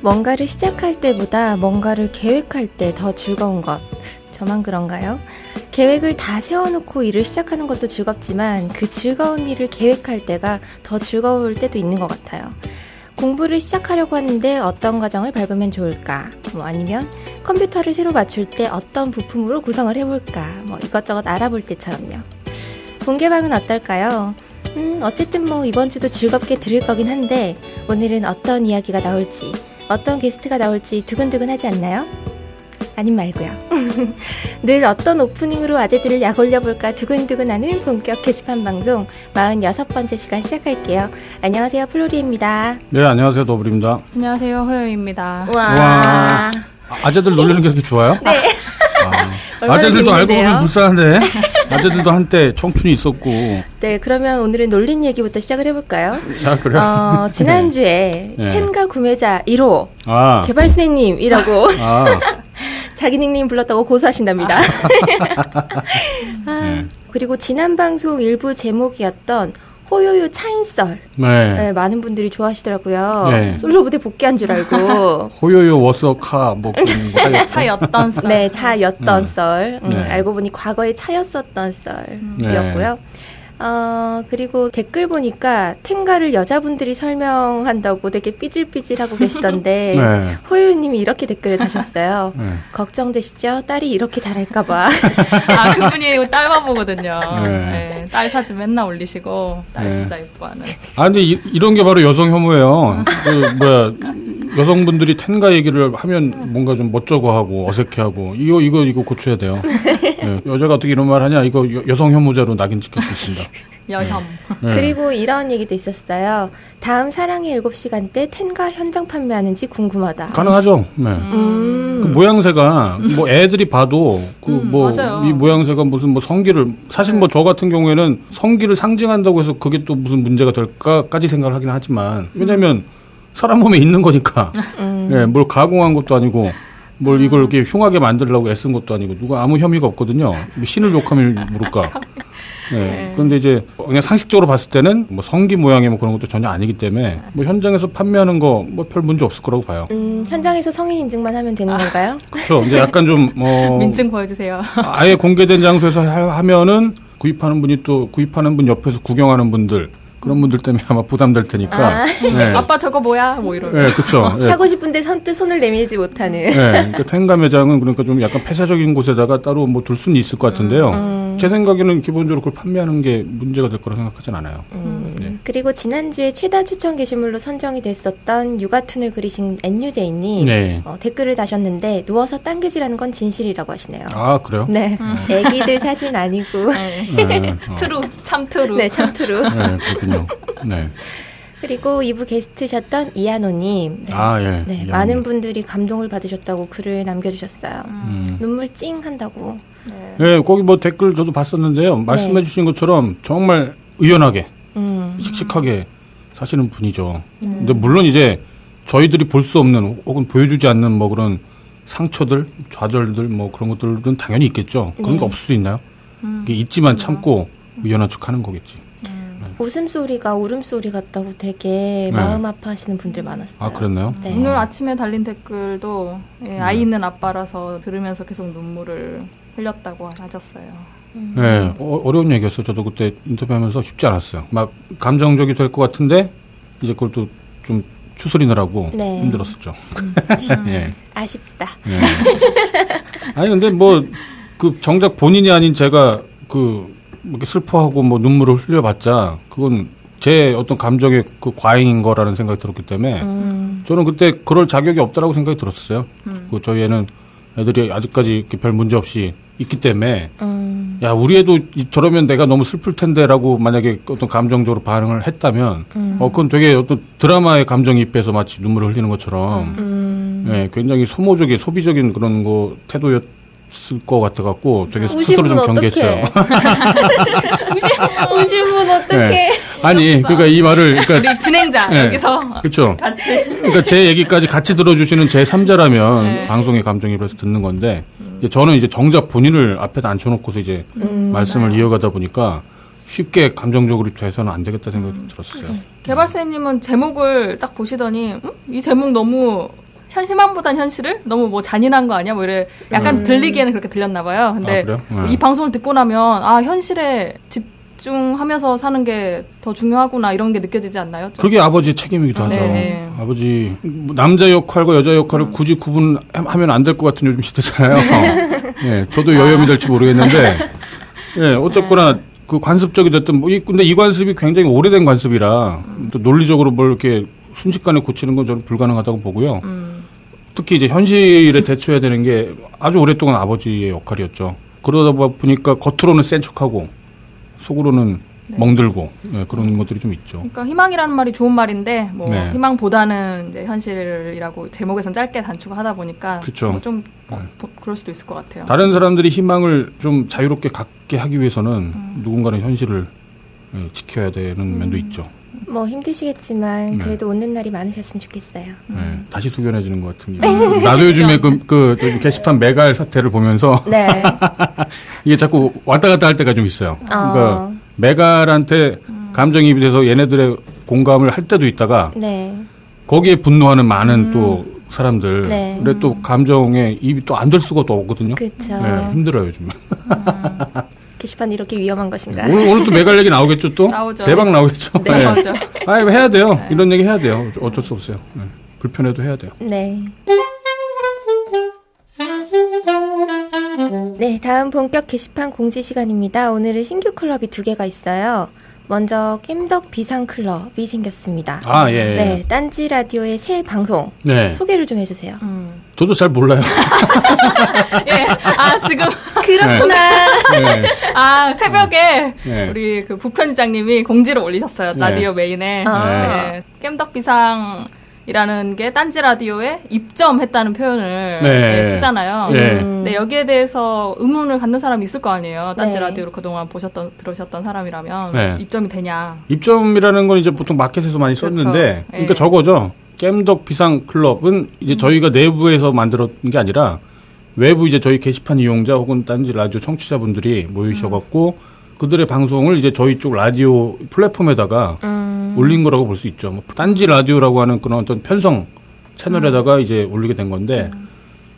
뭔가를 시작할 때보다 뭔가를 계획할 때 더 즐거운 것. 저만 그런가요? 계획을 다 세워놓고 일을 시작하는 것도 즐겁지만 그 즐거운 일을 계획할 때가 더 즐거울 때도 있는 것 같아요. 공부를 시작하려고 하는데 어떤 과정을 밟으면 좋을까? 뭐 아니면 컴퓨터를 새로 맞출 때 어떤 부품으로 구성을 해볼까? 뭐 이것저것 알아볼 때처럼요. 본개방은 어떨까요? 음, 어쨌든 뭐 이번 주도 즐겁게 들을 거긴 한데 오늘은 어떤 이야기가 나올지, 어떤 게스트가 나올지 두근두근 하지 않나요? 아님 말고요. 늘 어떤 오프닝으로 아재들을 약 올려볼까 두근두근하는 본격 게시판 방송 46번째 시간 시작할게요. 안녕하세요, 플로리입니다. 네, 안녕하세요, 더블입니다. 안녕하세요, 호요입니다. 와. 와. 아재들 놀리는 게 그렇게 좋아요? 네. 아, 아재들도 알고 보면 불쌍한데. 아재들도 한때 청춘이 있었고. 네, 그러면 오늘은 놀린 얘기부터 시작을 해볼까요? 아, 그래요? 어, 지난주에 네. 텐가 구매자 1호 아. 개발순애님이라고 아, 자기 닉네임 불렀다고 고소하신답니다. 아, 네. 그리고 지난 방송 일부 제목이었던 호요요 차인썰. 네. 네, 많은 분들이 좋아하시더라고요. 네. 솔로 무대 복귀한 줄 알고. 호요요 워서카 뭐 그런. 차였던 썰. 네, 차였던 네. 썰. 음, 네. 알고 보니 과거에 차였었던 썰이었고요. 어, 그리고 댓글 보니까 텐가를 여자분들이 설명한다고 되게 삐질삐질 하고 계시던데, 네. 호요님이 이렇게 댓글을 다셨어요. 네. 걱정되시죠? 딸이 이렇게 잘할까봐. 아, 그분이 딸만 보거든요. 네. 네. 딸 사진 맨날 올리시고, 딸 네. 진짜 예뻐하는. 아, 근데 이, 이런 게 바로 여성 혐오예요. 그, 뭐야, 여성분들이 텐가 얘기를 하면 뭔가 좀 멋쩍어 하고 어색해 하고, 이거, 이거, 이거 고쳐야 돼요. 네. 여자가 어떻게 이런 말 하냐, 이거 여, 성 혐오자로 낙인 찍힐 수 있습니다. 여혐. 네. 그리고 이런 얘기도 있었어요. 다음 사랑의 7시간 때 텐가 현장 판매하는지 궁금하다. 가능하죠. 네. 음. 그 모양새가 뭐 애들이 봐도 그 음, 뭐 모양새가 무슨 뭐 성기를 사실 뭐 저 같은 경우에는 성기를 상징한다고 해서 그게 또 무슨 문제가 될까까지 생각을 하긴 하지만 왜냐면 사람 몸에 있는 거니까 음. 예, 뭘 가공한 것도 아니고 뭘 이걸 이렇게 흉하게 만들려고 애쓴 것도 아니고 누가 아무 혐의가 없거든요. 뭐 신을 욕하면 모를까. 예. 그런데 이제 그냥 상식적으로 봤을 때는 뭐 성기 모양이 뭐 그런 것도 전혀 아니기 때문에 뭐 현장에서 판매하는 거 뭐 별 문제 없을 거라고 봐요. 음, 현장에서 성인 인증만 하면 되는 건가요? 그렇죠. 이제 약간 좀 뭐 민증 보여주세요. 아예 공개된 장소에서 하- 하면은 구입하는 분이 또 구입하는 분 옆에서 구경하는 분들 그런 분들 때문에 아마 부담될 테니까. 네. 아빠 저거 뭐야? 뭐 이러고. 네, 그렇죠. 예. 사고 싶은데 선뜻 손을 내밀지 못하는. 네, 그러니까 텐가 매장은 그러니까 좀 약간 폐쇄적인 곳에다가 따로 뭐 둘 수는 있을 것 같은데요. 제 생각에는 기본적으로 그걸 판매하는 게 문제가 될 거라 생각하진 않아요. 네. 그리고 지난주에 최다 추천 게시물로 선정이 됐었던 육아툰을 그리신 NUJ님 네. 어, 댓글을 다셨는데 누워서 딴개질하는 건 진실이라고 하시네요. 아 그래요? 네, 애기들 사진 아니고 네. 네. 어. true, 참 true. 네, 참 true. 네, 그렇군요. 네. 그리고 2부 게스트셨던 이한호님. 네. 아, 예. 네. 많은 분들이 감동을 받으셨다고 글을 남겨주셨어요. 음. 눈물 찡 한다고. 네. 네, 거기 뭐 댓글 저도 봤었는데요. 말씀해 주신 것처럼 정말 의연하게 음. 씩씩하게 사시는 분이죠. 근데 물론 이제 저희들이 볼 수 없는 혹은 보여주지 않는 뭐 그런 상처들, 좌절들 뭐 그런 것들은 당연히 있겠죠. 그런 네. 게 없을 수 있나요? 그게 있지만 참고 의연한 척 하는 거겠지. 웃음소리가 울음소리 같다고 되게 네. 마음 아파하시는 분들 많았어요. 아, 그랬나요? 네. 오늘 아침에 달린 댓글도 예, 아이 있는 아빠라서 들으면서 계속 눈물을 흘렸다고 하셨어요. 네, 어, 어려운 얘기였어요. 저도 그때 인터뷰하면서 쉽지 않았어요. 막 감정적이 될 것 같은데 이제 그걸 또 좀 추스리느라고 네. 힘들었었죠. 예. 아쉽다. 예. 아니 근데 뭐 그 정작 본인이 아닌 제가 그 이렇게 슬퍼하고 뭐 눈물을 흘려봤자 그건 제 어떤 감정의 그 과잉인 거라는 생각이 들었기 때문에 음, 저는 그때 그럴 자격이 없다라고 생각이 들었어요. 그 저희 애는 애들이 아직까지 별 문제 없이 있기 때문에 음, 야 우리 애도 이- 저러면 내가 너무 슬플 텐데라고 만약에 어떤 감정적으로 반응을 했다면 음. 어 그건 되게 어떤 드라마의 감정이입해서 마치 눈물을 흘리는 것처럼 음. 예, 굉장히 소모적인 소비적인 그런 거 태도였 을것 같아 갖고 되게 스스로 좀분 경계했어요. 우신 분 어떡해. 네. 아니 그러니까 이 말을 그러니까 우리 진행자 네. 여기서 그렇죠. 같이 그러니까 제 얘기까지 같이 들어주시는 제 3자라면 네. 방송의 감정이입해서 듣는 건데 이제 저는 이제 정작 본인을 앞에다 앉혀놓고서 이제 음, 말씀을 이어가다 보니까 쉽게 감정적으로 돼서는 안 되겠다 생각이 좀 들었어요. 개발사님은 제목을 딱 보시더니 음? 이 제목 너무 현실만보단 현실을 너무 뭐 잔인한 거 아니야? 뭐 이래 약간 음. 들리기에는 그렇게 들렸나 봐요. 근데 아? 네. 이 방송을 듣고 나면 아 현실에 집중하면서 사는 게 더 중요하구나 이런 게 느껴지지 않나요? 좀? 그게 아버지의 책임이기도 하죠. 네네. 아버지 뭐 남자 역할과 여자 역할을 굳이 구분하면 안 될 것 같은 요즘 시대잖아요. 예, 저도 여염이 될지 모르겠는데, 예, 어쨌거나 그 관습적이 됐든 뭐 이, 근데 이 관습이 굉장히 오래된 관습이라 또 논리적으로 뭘 이렇게 순식간에 고치는 건 저는 불가능하다고 보고요. 음. 특히 이제 현실에 대처해야 되는 게 아주 오랫동안 아버지의 역할이었죠. 그러다 보니까 겉으로는 센 척하고 속으로는 네. 멍들고 예, 그런 것들이 좀 있죠. 그러니까 희망이라는 말이 좋은 말인데 뭐 네. 희망보다는 이제 현실이라고 제목에선 짧게 단축하다 보니까 그쵸. 뭐좀 어, 네. 보- 그럴 수도 있을 것 같아요. 다른 사람들이 희망을 좀 자유롭게 갖게 하기 위해서는 음. 누군가는 현실을 예, 지켜야 되는 면도 있죠. 뭐 힘드시겠지만 네. 그래도 웃는 날이 많으셨으면 좋겠어요. 음. 예, 다시 소견해지는 것 같은 게. 나도 요즘에 그, 그 요즘 게시판 메갈 사태를 보면서 네. 이게 자꾸 왔다 갔다 할 때가 좀 있어요. 그러니까 어, 메갈한테 감정이입이 돼서 얘네들의 공감을 할 때도 있다가 네. 거기에 분노하는 많은 또 사람들. 네. 그래 또 감정에 입이 또 안 될 수가 또 없거든요. 그렇죠. 네, 힘들어요 요즘에. 게시판 이렇게 위험한 것인가? 오늘 오늘 또 메갈 얘기 나오겠죠 또? 나오죠. 대박 나오겠죠. 네, 맞죠. 아, 이거 해야 돼요. 이런 얘기 해야 돼요. 어쩔 수 없어요. 네. 불편해도 해야 돼요. 네. 네, 다음 본격 게시판 공지 시간입니다. 오늘은 신규 클럽이 두 개가 있어요. 먼저 겜덕 비상 클럽이 생겼습니다. 아, 예. 예. 네, 딴지 라디오의 새 방송 네. 소개를 좀 해주세요. 음. 저도 잘 몰라요. 예. 아 지금 그렇구나. 네. 아 새벽에 네. 우리 그 부편지장님이 공지를 올리셨어요 네. 라디오 메인에 아. 네. 겜덕 비상 이라는 게 딴지 라디오에 입점했다는 표현을 네. 예, 쓰잖아요. 네. 음. 근데 여기에 대해서 의문을 갖는 사람이 있을 거 아니에요. 딴지 네. 라디오를 그동안 보셨던 들으셨던 사람이라면 네. 입점이 되냐? 입점이라는 건 이제 보통 마켓에서 많이 그렇죠. 썼는데, 그러니까 예. 음. 저거죠. 겜덕 비상 클럽은 이제 저희가 내부에서 만들었던 게 아니라 외부 이제 저희 게시판 이용자 혹은 딴지 라디오 청취자분들이 모이셔 갖고 그들의 방송을 이제 저희 쪽 라디오 플랫폼에다가 음, 올린 거라고 볼 수 있죠. 뭐 딴지 라디오라고 하는 그런 어떤 편성 채널에다가 음. 이제 올리게 된 건데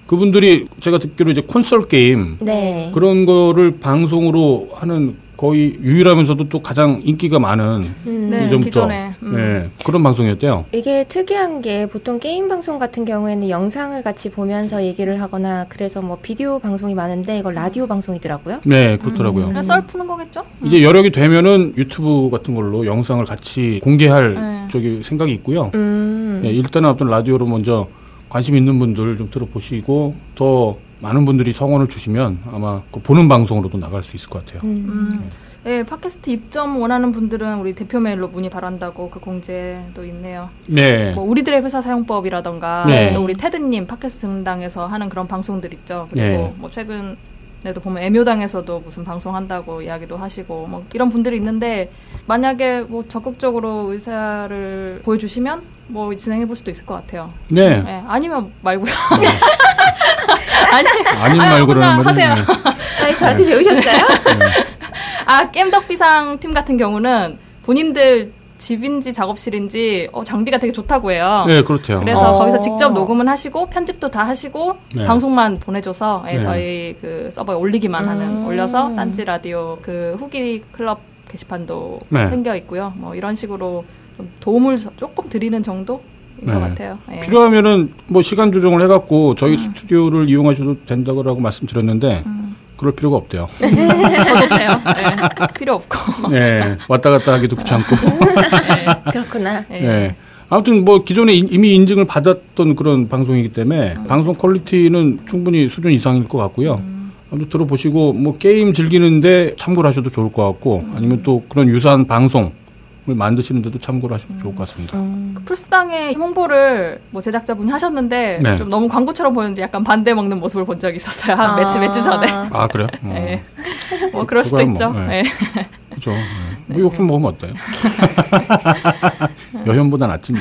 그분들이 제가 듣기로 이제 콘솔 게임 네. 그런 거를 방송으로 하는 거의 유일하면서도 또 가장 인기가 많은 음, 네, 기존에. 음. 네, 그런 방송이었대요. 이게 특이한 게 보통 게임 방송 같은 경우에는 영상을 같이 보면서 얘기를 하거나 그래서 뭐 비디오 방송이 많은데 이거 라디오 방송이더라고요. 네, 그렇더라고요. 그냥 썰 푸는 거겠죠? 이제 여력이 되면은 유튜브 같은 걸로 영상을 같이 공개할 네. 저기 생각이 있고요. 음. 예, 일단은 어떤 라디오로 먼저 관심 있는 분들 좀 들어보시고 더 많은 분들이 성원을 주시면 아마 그 보는 방송으로도 나갈 수 있을 것 같아요. 음. 네, 팟캐스트 입점 원하는 분들은 우리 대표 메일로 문의 바란다고 그 공지도 있네요. 네. 뭐 우리들의 회사 사용법이라던가 네. 또 우리 테드님 팟캐스트 등당에서 하는 그런 방송들 있죠. 그리고 네. 뭐 최근 에도 보면 애묘당에서도 무슨 방송한다고 이야기도 하시고 뭐 이런 분들이 있는데 만약에 뭐 적극적으로 의사를 보여주시면 뭐 진행해 볼 수도 있을 것 같아요. 네. 네, 아니면 말고요. 아니 아유, 말고라는 혼자 말은 하세요. 네. 아니, 저한테 배우셨어요? 아 겜덕비상 팀 같은 경우는 본인들 집인지 작업실인지 어, 장비가 되게 좋다고 해요. 네, 그렇대요. 그래서 어. 거기서 직접 녹음은 하시고 편집도 다 하시고 네. 방송만 보내줘서 예, 네. 저희 그 서버에 올리기만 하는 음. 올려서 딴지 라디오 그 후기 클럽 게시판도 네. 생겨 있고요. 뭐 이런 식으로 좀 도움을 조금 드리는 정도인 네. 것 같아요. 예. 필요하면은 뭐 시간 조정을 해갖고 저희 스튜디오를 이용하셔도 된다고 말씀드렸는데 그럴 필요가 없대요. 더. 예. 필요 없고. 네, 왔다 갔다 하기도 귀찮고. 그렇구나. 예. 네. 아무튼 뭐 기존에 인- 이미 인증을 받았던 그런 방송이기 때문에 방송 퀄리티는 충분히 수준 이상일 것 같고요. 아무튼 들어보시고 뭐 게임 즐기는데 참고를 하셔도 좋을 것 같고 아니면 또 그런 유사한 방송을 만드시는데도 참고를 하셔도 좋을 것 같습니다. 음. 플스당의 홍보를 뭐 제작자분이 하셨는데 네. 좀 너무 광고처럼 보였는데 약간 반대 먹는 모습을 본 적이 있었어요. 한 며칠 몇주 전에. 아 그래요? 어. 네. 뭐 그럴 수도 그거야 있죠. 뭐, 네. 네. 그죠. 네. 뭐욕 좀 먹으면 어때요? 여현보다 낫지 뭐.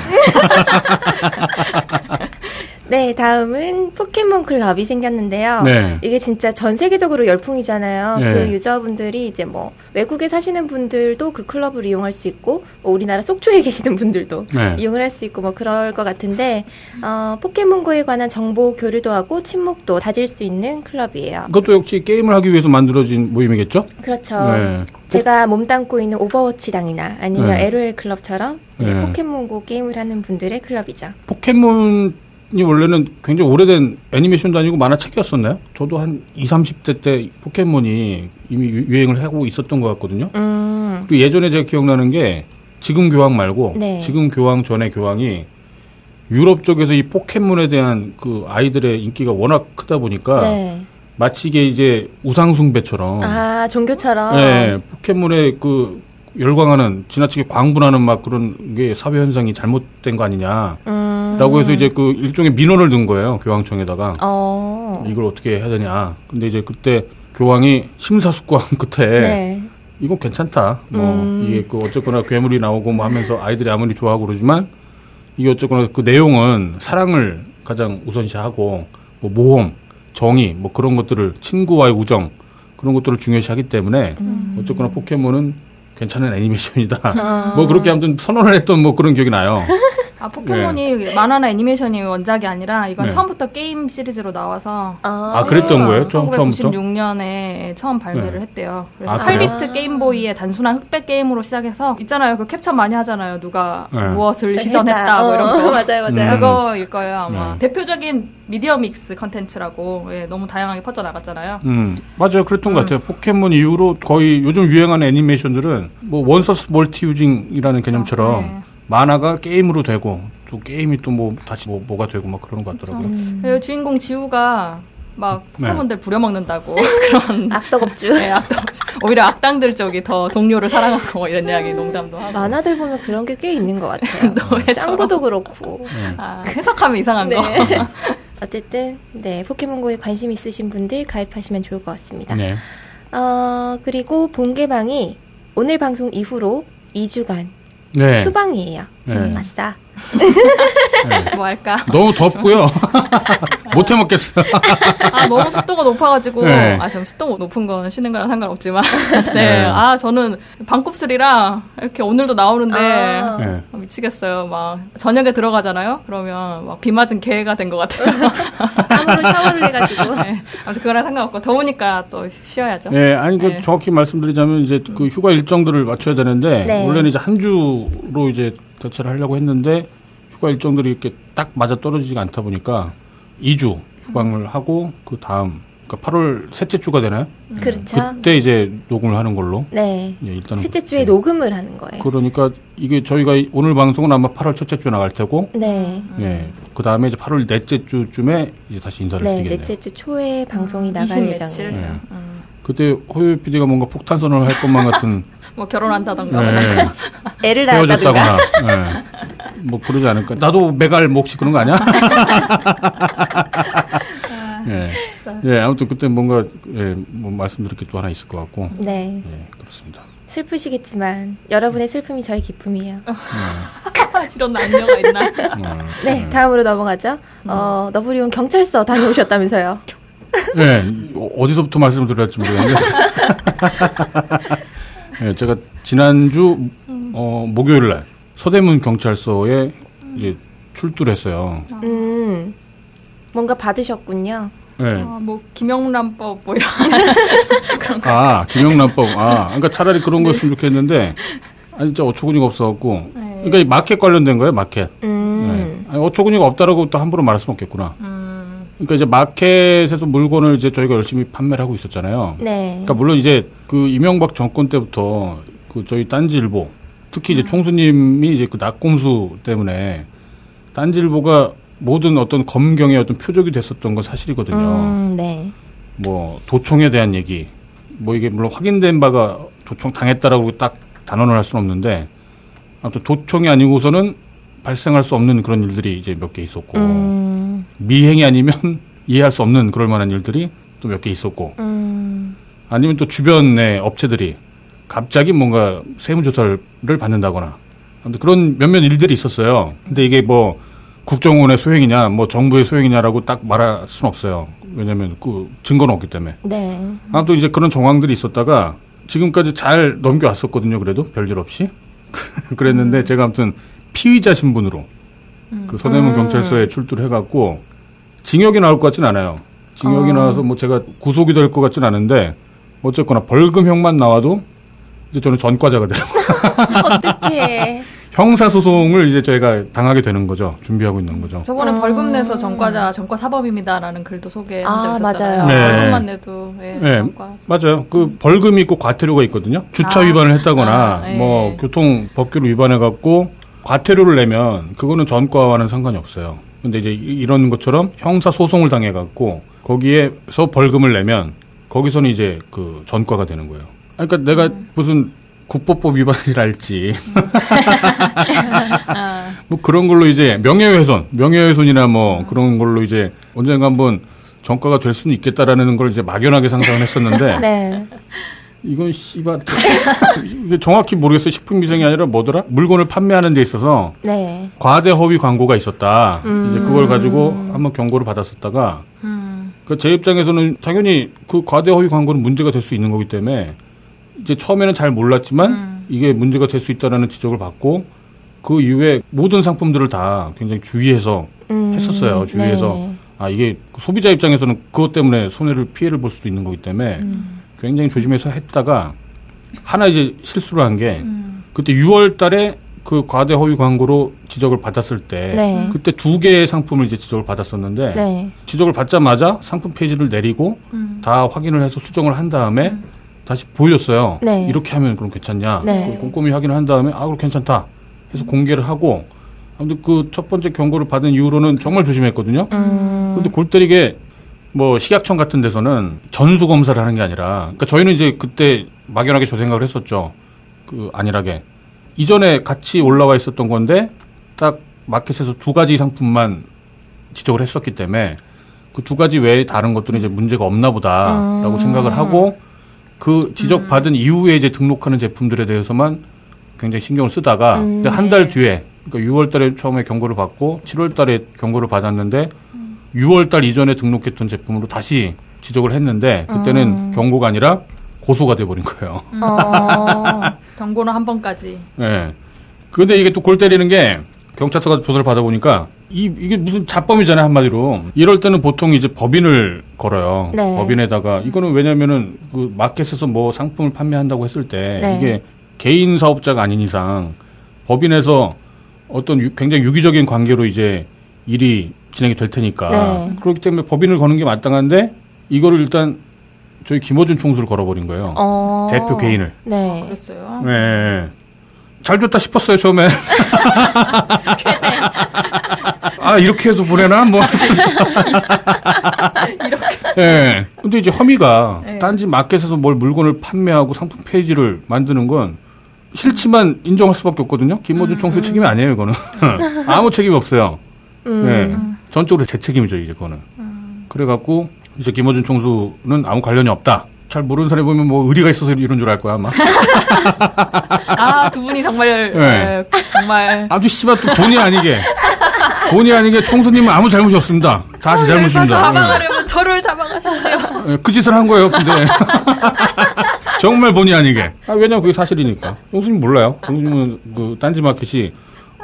네, 다음은 포켓몬 클럽이 생겼는데요. 네. 이게 진짜 전 세계적으로 열풍이잖아요. 네. 그 유저분들이 이제 뭐 외국에 사시는 분들도 그 클럽을 이용할 수 있고 뭐 우리나라 속초에 계시는 분들도 네. 이용을 할 수 있고 뭐 그럴 것 같은데 어, 포켓몬고에 관한 정보 교류도 하고 친목도 다질 수 있는 클럽이에요. 그것도 역시 게임을 하기 위해서 만들어진 모임이겠죠? 그렇죠. 네. 제가 몸담고 있는 오버워치당이나 아니면 네. LOL 클럽처럼 이제 네. 포켓몬고 게임을 하는 분들의 클럽이죠. 포켓몬 이 원래는 굉장히 오래된 애니메이션도 아니고 만화책이었었나요? 저도 한 20, 30대 때 포켓몬이 이미 유- 유행을 하고 있었던 것 같거든요. 음, 그리고 예전에 제가 기억나는 게 지금 교황 말고 네. 지금 교황 전에 교황이 유럽 쪽에서 이 포켓몬에 대한 그 아이들의 인기가 워낙 크다 보니까 네. 마치 이게 이제 우상숭배처럼 아 종교처럼. 네, 포켓몬에 그 열광하는 지나치게 광분하는 막 그런 게 사회 현상이 잘못된 거 아니냐 라고 음. 해서 이제 그 일종의 민원을 든 거예요 교황청에다가 어. 이걸 어떻게 해야 되냐. 근데 이제 그때 교황이 심사숙고한 끝에 네. 이건 괜찮다. 뭐 음. 이게 그 어쨌거나 괴물이 나오고 뭐 하면서 아이들이 아무리 좋아하고 그러지만 이게 어쨌거나 그 내용은 사랑을 가장 우선시하고 뭐 모험, 정의 뭐 그런 것들을 친구와의 우정 그런 것들을 중요시하기 때문에 음. 어쨌거나 포켓몬은 괜찮은 애니메이션이다. 아. 뭐 그렇게 아무튼 선언을 했던 뭐 그런 기억이 나요. 아 포켓몬이 만화나 애니메이션이 원작이 아니라 이건 네. 처음부터 게임 시리즈로 나와서 아, 그랬던 거예요? 처음- 처음부터? 1996년에 처음 발매를 네. 했대요. 그래서 아, 그래요? 8비트 게임보이의 단순한 흑백 게임으로 시작해서 있잖아요. 그 캡처 많이 하잖아요. 누가 네. 무엇을 시전했다 뭐 이런 거. 어, 맞아요, 맞아요. 음. 그거일 거예요 아마. 네. 대표적인 media mix 컨텐츠라고 예, 너무 다양하게 퍼져 나갔잖아요. 음, 맞아요. 그랬던 음. 것 같아요. 포켓몬 이후로 거의 요즘 유행하는 애니메이션들은 뭐 one source multi using이라는 개념처럼 네. 만화가 게임으로 되고 또 게임이 또 뭐 다시 뭐, 뭐가 되고 막 그런 것 같더라고요. 음. 그 주인공 지우가 막 네. 포켓몬들 부려먹는다고 그런 악덕업주. 네, 악당, 오히려 악당들 쪽이 더 동료를 사랑하고 이런 이야기 농담도 하고 만화들 보면 그런 게 꽤 있는 것 같아요. 짱구도 그렇고. 네. 아, 해석하면 이상한 네. 거. 어쨌든 네 포켓몬고에 관심 있으신 분들 가입하시면 좋을 것 같습니다. 네. 어 그리고 본개방이 오늘 방송 이후로 2주간 네. 휴방이에요. 네. 아싸. 뭐 할까? 너무 덥고요. 못 해 먹겠어. 아 너무 습도가 높아가지고 네. 아 지금 습도 높은 건 쉬는 거랑 상관없지만 네. 네. 아 저는 반곱슬이라 이렇게 오늘도 나오는데 아. 네. 아, 미치겠어요. 막 저녁에 들어가잖아요. 그러면 막 비 맞은 개가 된 것 같아요. 땀으로 샤워를 해가지고. 네. 아무튼 그거랑 상관없고 더우니까 또 쉬어야죠. 네, 아니 그 네. 정확히 말씀드리자면 이제 그 휴가 일정들을 맞춰야 되는데 네. 원래는 이제 한 주로 이제 대체를 하려고 했는데 휴가 일정들이 이렇게 딱 맞아 떨어지지가 않다 보니까 2주 휴방을 하고 그 다음 그러니까 8월 셋째 주가 되나요? 그렇죠. 그때 이제 녹음을 하는 걸로 네. 예, 일단은 셋째 주에 그렇게. 녹음을 하는 거예요. 그러니까 이게 저희가 이- 오늘 방송은 아마 8월 첫째 주에 나갈 테고 네. 예. 그 다음에 이제 8월 넷째 주쯤에 이제 다시 인사를 네, 드리겠네요. 넷째 주 초에 방송이 나갈 20 며칠. 예정이에요. 네. 음, 그때 호요 PD가 뭔가 폭탄 선언을 할 것만 같은 뭐 결혼한다던가. 네. 애를. 헤어졌다거나 예. 뭐 그러지 않을까. 나도 메갈 뭐 혹시 그런 거 아니야? 예. 예, 아무튼 그때 뭔가 예, 뭐 말씀드릴 게 또 하나 있을 것 같고. 네. 예, 그렇습니다. 슬프시겠지만 여러분의 슬픔이 저희 기쁨이에요. 이런 남녀가 있나? 어, 네, 다음으로 넘어가죠. 어, 너브리온 경찰서 다녀오셨다면서요. 예, 어디서부터 말씀을 드려야 할지 모르겠는데. 예, 제가 지난주 어, 목요일 날 서대문 경찰서에 이제 출두를 했어요. 음, 뭔가 받으셨군요. 예. 아, 뭐 김영란법 뭐 이런. 아, 김영란법. 아, 그러니까 차라리 그런 거였으면 좋겠는데, 아, 진짜 어처구니가 없어갖고. 네. 그러니까 이 마켓 관련된 거예요, 마켓. 음, 네. 아니, 어처구니가 없다라고 또 함부로 말할 수는 없겠구나. 음, 그러니까 이제 마켓에서 물건을 이제 저희가 열심히 판매를 하고 있었잖아요. 네. 그러니까 물론 이제 그 이명박 정권 때부터 그 저희 딴지일보, 특히 이제 총수님이 이제 그 낙곰수 때문에 딴지일보가 모든 어떤 검경의 어떤 표적이 됐었던 건 사실이거든요. 음, 네. 뭐 도청에 대한 얘기 뭐 이게 물론 확인된 바가 도청 당했다라고 딱 단언을 할 수는 없는데 아무튼 도청이 아니고서는 발생할 수 없는 그런 일들이 이제 몇 개 있었고 음, 미행이 아니면 이해할 수 없는 그럴 만한 일들이 또 몇 개 있었고 음, 아니면 또 주변의 업체들이 갑자기 뭔가 세무조사를 받는다거나 그런 몇몇 일들이 있었어요. 근데 이게 뭐 국정원의 소행이냐, 뭐 정부의 소행이냐라고 딱 말할 수는 없어요. 왜냐하면 그 증거는 없기 때문에. 네. 아무튼 이제 그런 정황들이 있었다가 지금까지 잘 넘겨왔었거든요. 그래도 별일 없이. 그랬는데 제가 아무튼 피의자 신분으로 그 서대문 음. 경찰서에 출두를 해갖고 징역이 나올 것 같진 않아요. 징역이 어. 나와서 뭐 제가 구속이 될 것 같진 않은데 어쨌거나 벌금형만 나와도 이제 저는 전과자가 되는 거예요. 어떡해. 형사 소송을 이제 저희가 당하게 되는 거죠. 준비하고 있는 거죠. 저번에 음. 벌금 내서 전과자 전과 사범입니다라는 글도 소개한 아, 적 있었잖아요. 맞아요. 네. 벌금만 내도 예, 네, 전과. 맞아요. 그 벌금이 있고 과태료가 있거든요. 주차 아. 위반을 했다거나 아, 네. 뭐 교통 법규를 위반해 갖고 과태료를 내면 그거는 전과와는 상관이 없어요. 근데 이제 이- 이런 것처럼 형사 소송을 당해 갖고 거기에서 벌금을 내면 거기서는 이제 그 전과가 되는 거예요. 그러니까 내가 음. 무슨 국법법 위반이랄지 아, 뭐 그런 걸로 이제 명예훼손, 명예훼손이나 뭐 그런 걸로 이제 언젠가 한번 전과가 될 수는 있겠다라는 걸 이제 막연하게 상상을 했었는데 네. 이건 씨발 정확히 모르겠어요. 식품 위생이 아니라 뭐더라? 물건을 판매하는 데 있어서 네. 과대 허위 광고가 있었다. 음. 이제 그걸 가지고 한번 경고를 받았었다가 음, 그제 입장에서는 당연히 그 과대 허위 광고는 문제가 될 수 있는 거기 때문에 이제 처음에는 잘 몰랐지만 음. 이게 문제가 될 수 있다라는 지적을 받고 그 이후에 모든 상품들을 다 굉장히 주의해서 음. 했었어요. 주위에서. 네. 아 이게 소비자 입장에서는 그것 때문에 손해를 피해를 볼 수도 있는 거기 때문에 음. 굉장히 조심해서 했다가 하나 이제 실수를 한게 음. 그때 6월 달에 그 과대 허위 광고로 지적을 받았을 때 네. 그때 두 개의 상품을 이제 지적을 받았었는데 네. 지적을 받자마자 상품 페이지를 내리고 음. 다 확인을 해서 수정을 한 다음에 다시 보여줬어요. 네. 이렇게 하면 그럼 괜찮냐? 네. 그 꼼꼼히 확인을 한 다음에 아 그럼 괜찮다. 해서 공개를 하고 아무튼 그 첫 번째 경고를 받은 이후로는 정말 조심했거든요. 음. 그런데 골 때리게 뭐 식약청 같은 데서는 전수 검사를 하는 게 아니라 그러니까 저희는 이제 그때 막연하게 저 생각을 했었죠. 그 안일하게 이전에 같이 올라와 있었던 건데 딱 마켓에서 두 가지 상품만 지적을 했었기 때문에 그 두 가지 외에 다른 것들은 이제 문제가 없나 보다라고 음. 생각을 하고 그 지적받은 이후에 이제 등록하는 제품들에 대해서만 굉장히 신경을 쓰다가 음. 한달 뒤에 그러니까 6월 달에 처음에 경고를 받고 7월 달에 경고를 받았는데 6월 달 이전에 등록했던 제품으로 다시 지적을 했는데 그때는 음. 경고가 아니라 고소가 돼 버린 거예요. 어. 경고는 한 번까지. 예. 근데 이게 또 골 때리는 게 경찰서가 조사를 받아보니까 이, 이게 무슨 자범이잖아요, 한마디로. 이럴 때는 보통 이제 법인을 걸어요. 네. 법인에다가. 이거는 왜냐면은 그 마켓에서 뭐 상품을 판매한다고 했을 때 네. 이게 개인 사업자가 아닌 이상 법인에서 어떤 유- 굉장히 유기적인 관계로 이제 일이 진행이 될 테니까. 네. 그렇기 때문에 법인을 거는 게 마땅한데 이거를 일단 저희 김어준 총수를 걸어버린 거예요. 어. 대표 개인을. 네. 그랬어요. 네. 잘 됐다 싶었어요, 처음에. 아, 이렇게 해서 보내나? 뭐. 이렇게. 예. 근데 이제 혐의가 네. 딴지 마켓에서 뭘 물건을 판매하고 상품 페이지를 만드는 건 싫지만 인정할 수밖에 없거든요. 김모준 총수 책임이 아니에요, 이거는. 아무 책임이 없어요. 음. 예. 전적으로 제 책임이죠, 이제 그거는. 그래갖고 이제 김어준 총수는 아무 관련이 없다. 잘 모르는 사람이 보면 뭐 의리가 있어서 이런 줄 알 거야, 아마. 아, 두 분이 정말, 네. 예, 정말. 아주 씨발 또 본의 아니게 본의 아니게 총수님은 아무 잘못이 없습니다. 다 제 잘못입니다. 잡아가려면 저를 잡아가십시오. 예, 그 짓을 한 거예요. 근데 정말 본의 아니게. 아, 왜냐면 그게 사실이니까. 총수님 몰라요. 총수님은 그 딴지마켓이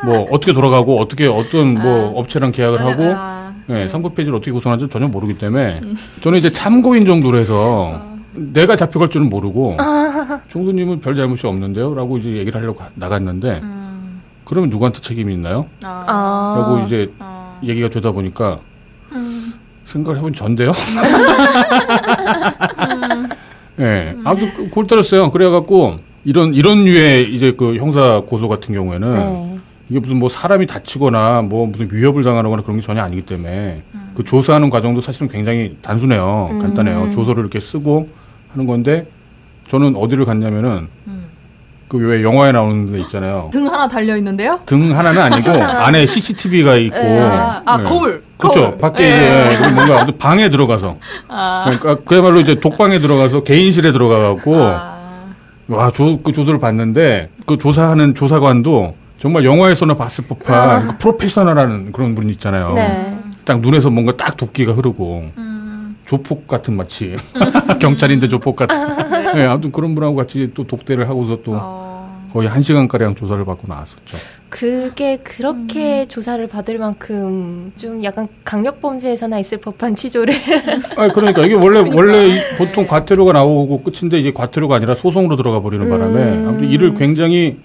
뭐 어떻게 돌아가고 어떻게 어떤 뭐 업체랑 계약을 하고 아, 예, 상품 페이지를 어떻게 구성하는지 전혀 모르기 때문에 저는 이제 참고인 정도로 해서 내가 잡혀갈 줄은 모르고 총수님은 별 잘못이 없는데요라고 이제 얘기를 하려고 나갔는데 음, 그러면 누구한테 책임이 있나요? 아, 아. 라고 이제 아, 얘기가 되다 보니까 음. 생각을 해본 전데요. 예, 아무튼 그- 골 때렸어요. 그래갖고 이런 이런 류의 이제 그 형사 고소 같은 경우에는 네. 이게 무슨 뭐 사람이 다치거나 뭐 무슨 위협을 당하거나 그런 게 전혀 아니기 때문에 그 조사하는 과정도 사실은 굉장히 단순해요. 음. 간단해요. 조서를 이렇게 쓰고 하는 건데 저는 어디를 갔냐면은 음. 그왜 영화에 나오는 데 있잖아요. 등 하나 달려 있는데요? 등 하나는 아니고 안에 CCTV가 있고 아, 아, 거울. 그렇죠. 밖에 예. 이제 뭔가 방에 들어가서 아, 그러니까 그야말로 이제 독방에 들어가서 개인실에 들어가 갖고 아, 와, 조, 그 조사를 봤는데 그 조사하는 조사관도 정말 영화에서나 봤을 법한 그 프로페셔널한 그런 분 있잖아요. 네. 딱 눈에서 뭔가 딱 도끼가 흐르고 조폭 같은 마치 경찰인데 조폭 같은. 네, 아무튼 그런 분하고 같이 또 독대를 하고서 또 어, 거의 한 시간 가량 조사를 받고 나왔었죠. 그게 그렇게 조사를 받을 만큼 좀 약간 강력 범죄에서나 있을 법한 취조를. 아 그러니까 이게 원래 원래 이- 보통 과태료가 나오고 끝인데 이제 과태료가 아니라 소송으로 들어가 버리는 바람에 음. 아무튼 일을 굉장히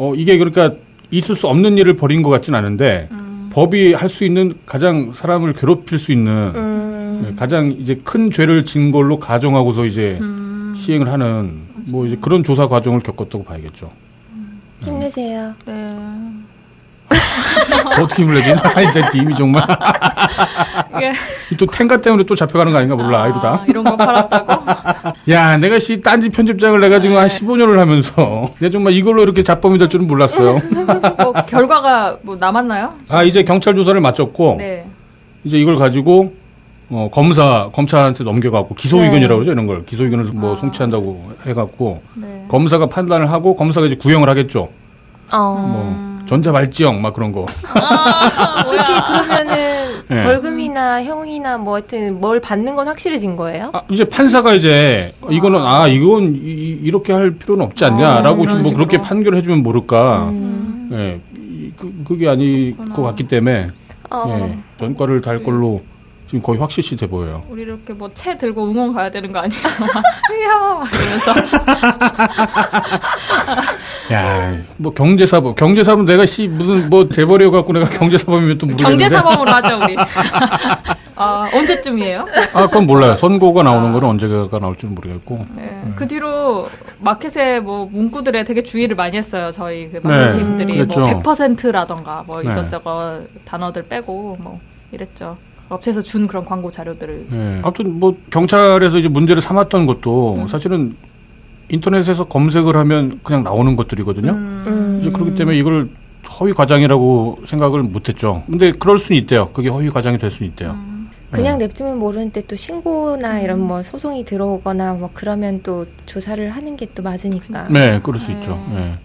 어 이게 그러니까 있을 수 없는 일을 벌인 것 같진 않은데 법이 할 수 있는 가장 사람을 괴롭힐 수 있는 음. 네, 가장 이제 큰 죄를 진 걸로 가정하고서 이제 음, 시행을 하는 뭐 이제 그런 조사 과정을 겪었다고 봐야겠죠. 힘내세요. 네. 어떻게 힘을 내지? 내 팀이 정말. 이게 또 탱가 때문에 또 잡혀가는 거 아닌가 몰라, 아, 이러다. 이런 거 팔았다고? 야, 내가 씨 딴지 편집장을 내가 지금 한 15년을 하면서 내가 정말 이걸로 이렇게 잡범이 될 줄은 몰랐어요. 뭐 결과가 뭐 남았나요? 아, 이제 경찰 조사를 마쳤고 네. 이제 이걸 가지고 어, 검사, 검찰한테 넘겨갖고 기소 네. 의견이라고 그러죠, 이런 걸. 기소 의견을 뭐 아. 송치한다고 해갖고 네. 검사가 판단을 하고 검사가 이제 구형을 하겠죠. 어. 뭐 전자발찌형 막 그런 거. 특히 그러면은 네. 벌금이나 형이나 뭐 하여튼 뭘 받는 건 확실해진 거예요? 아, 이제 판사가 이제 이거는 아 이건 이, 렇게 할 필요는 없지 않냐라고 아, 뭐 그렇게. 판결을 해주면 모를까. 음. 예, 이- 그, 그게 아닐 것 같기 때문에 어. 예, 전과를 달 걸로 지금 거의 확실시 돼 보여요. 우리 이렇게 뭐 채 들고 응원 가야 되는 거 아니야? 이야 이러면서 야, 뭐 경제사범, 경제사범 내가 씨 무슨 뭐 재벌이어 갖고 내가 경제사범이면 또 모르겠는데. 경제사범으로 하죠 우리. 아 언제쯤이에요? 아, 그건 몰라요. 선고가 나오는 거는 언제가 나올지는 모르겠고. 네. 그 뒤로 마켓의 뭐 문구들에 되게 주의를 많이 했어요. 저희 그 마케팅들이 네, 뭐 그랬죠. 100%라던가 뭐 네. 이것저것 단어들 빼고 뭐 이랬죠. 업체에서 준 그런 광고 자료들을 예. 아무튼 뭐 경찰에서 이제 문제를 삼았던 것도 사실은 인터넷에서 검색을 하면 그냥 나오는 것들이거든요. 음. 이제 그렇기 때문에 이걸 허위 과장이라고 생각을 못했죠. 근데 그럴 수는 있대요. 그게 허위 과장이 될 수는 있대요. 그냥 냅두면 모르는데 또 신고나 이런 뭐 소송이 들어오거나 뭐 그러면 또 조사를 하는 게 또 맞으니까. 네, 그럴 수 네. 있죠. 예.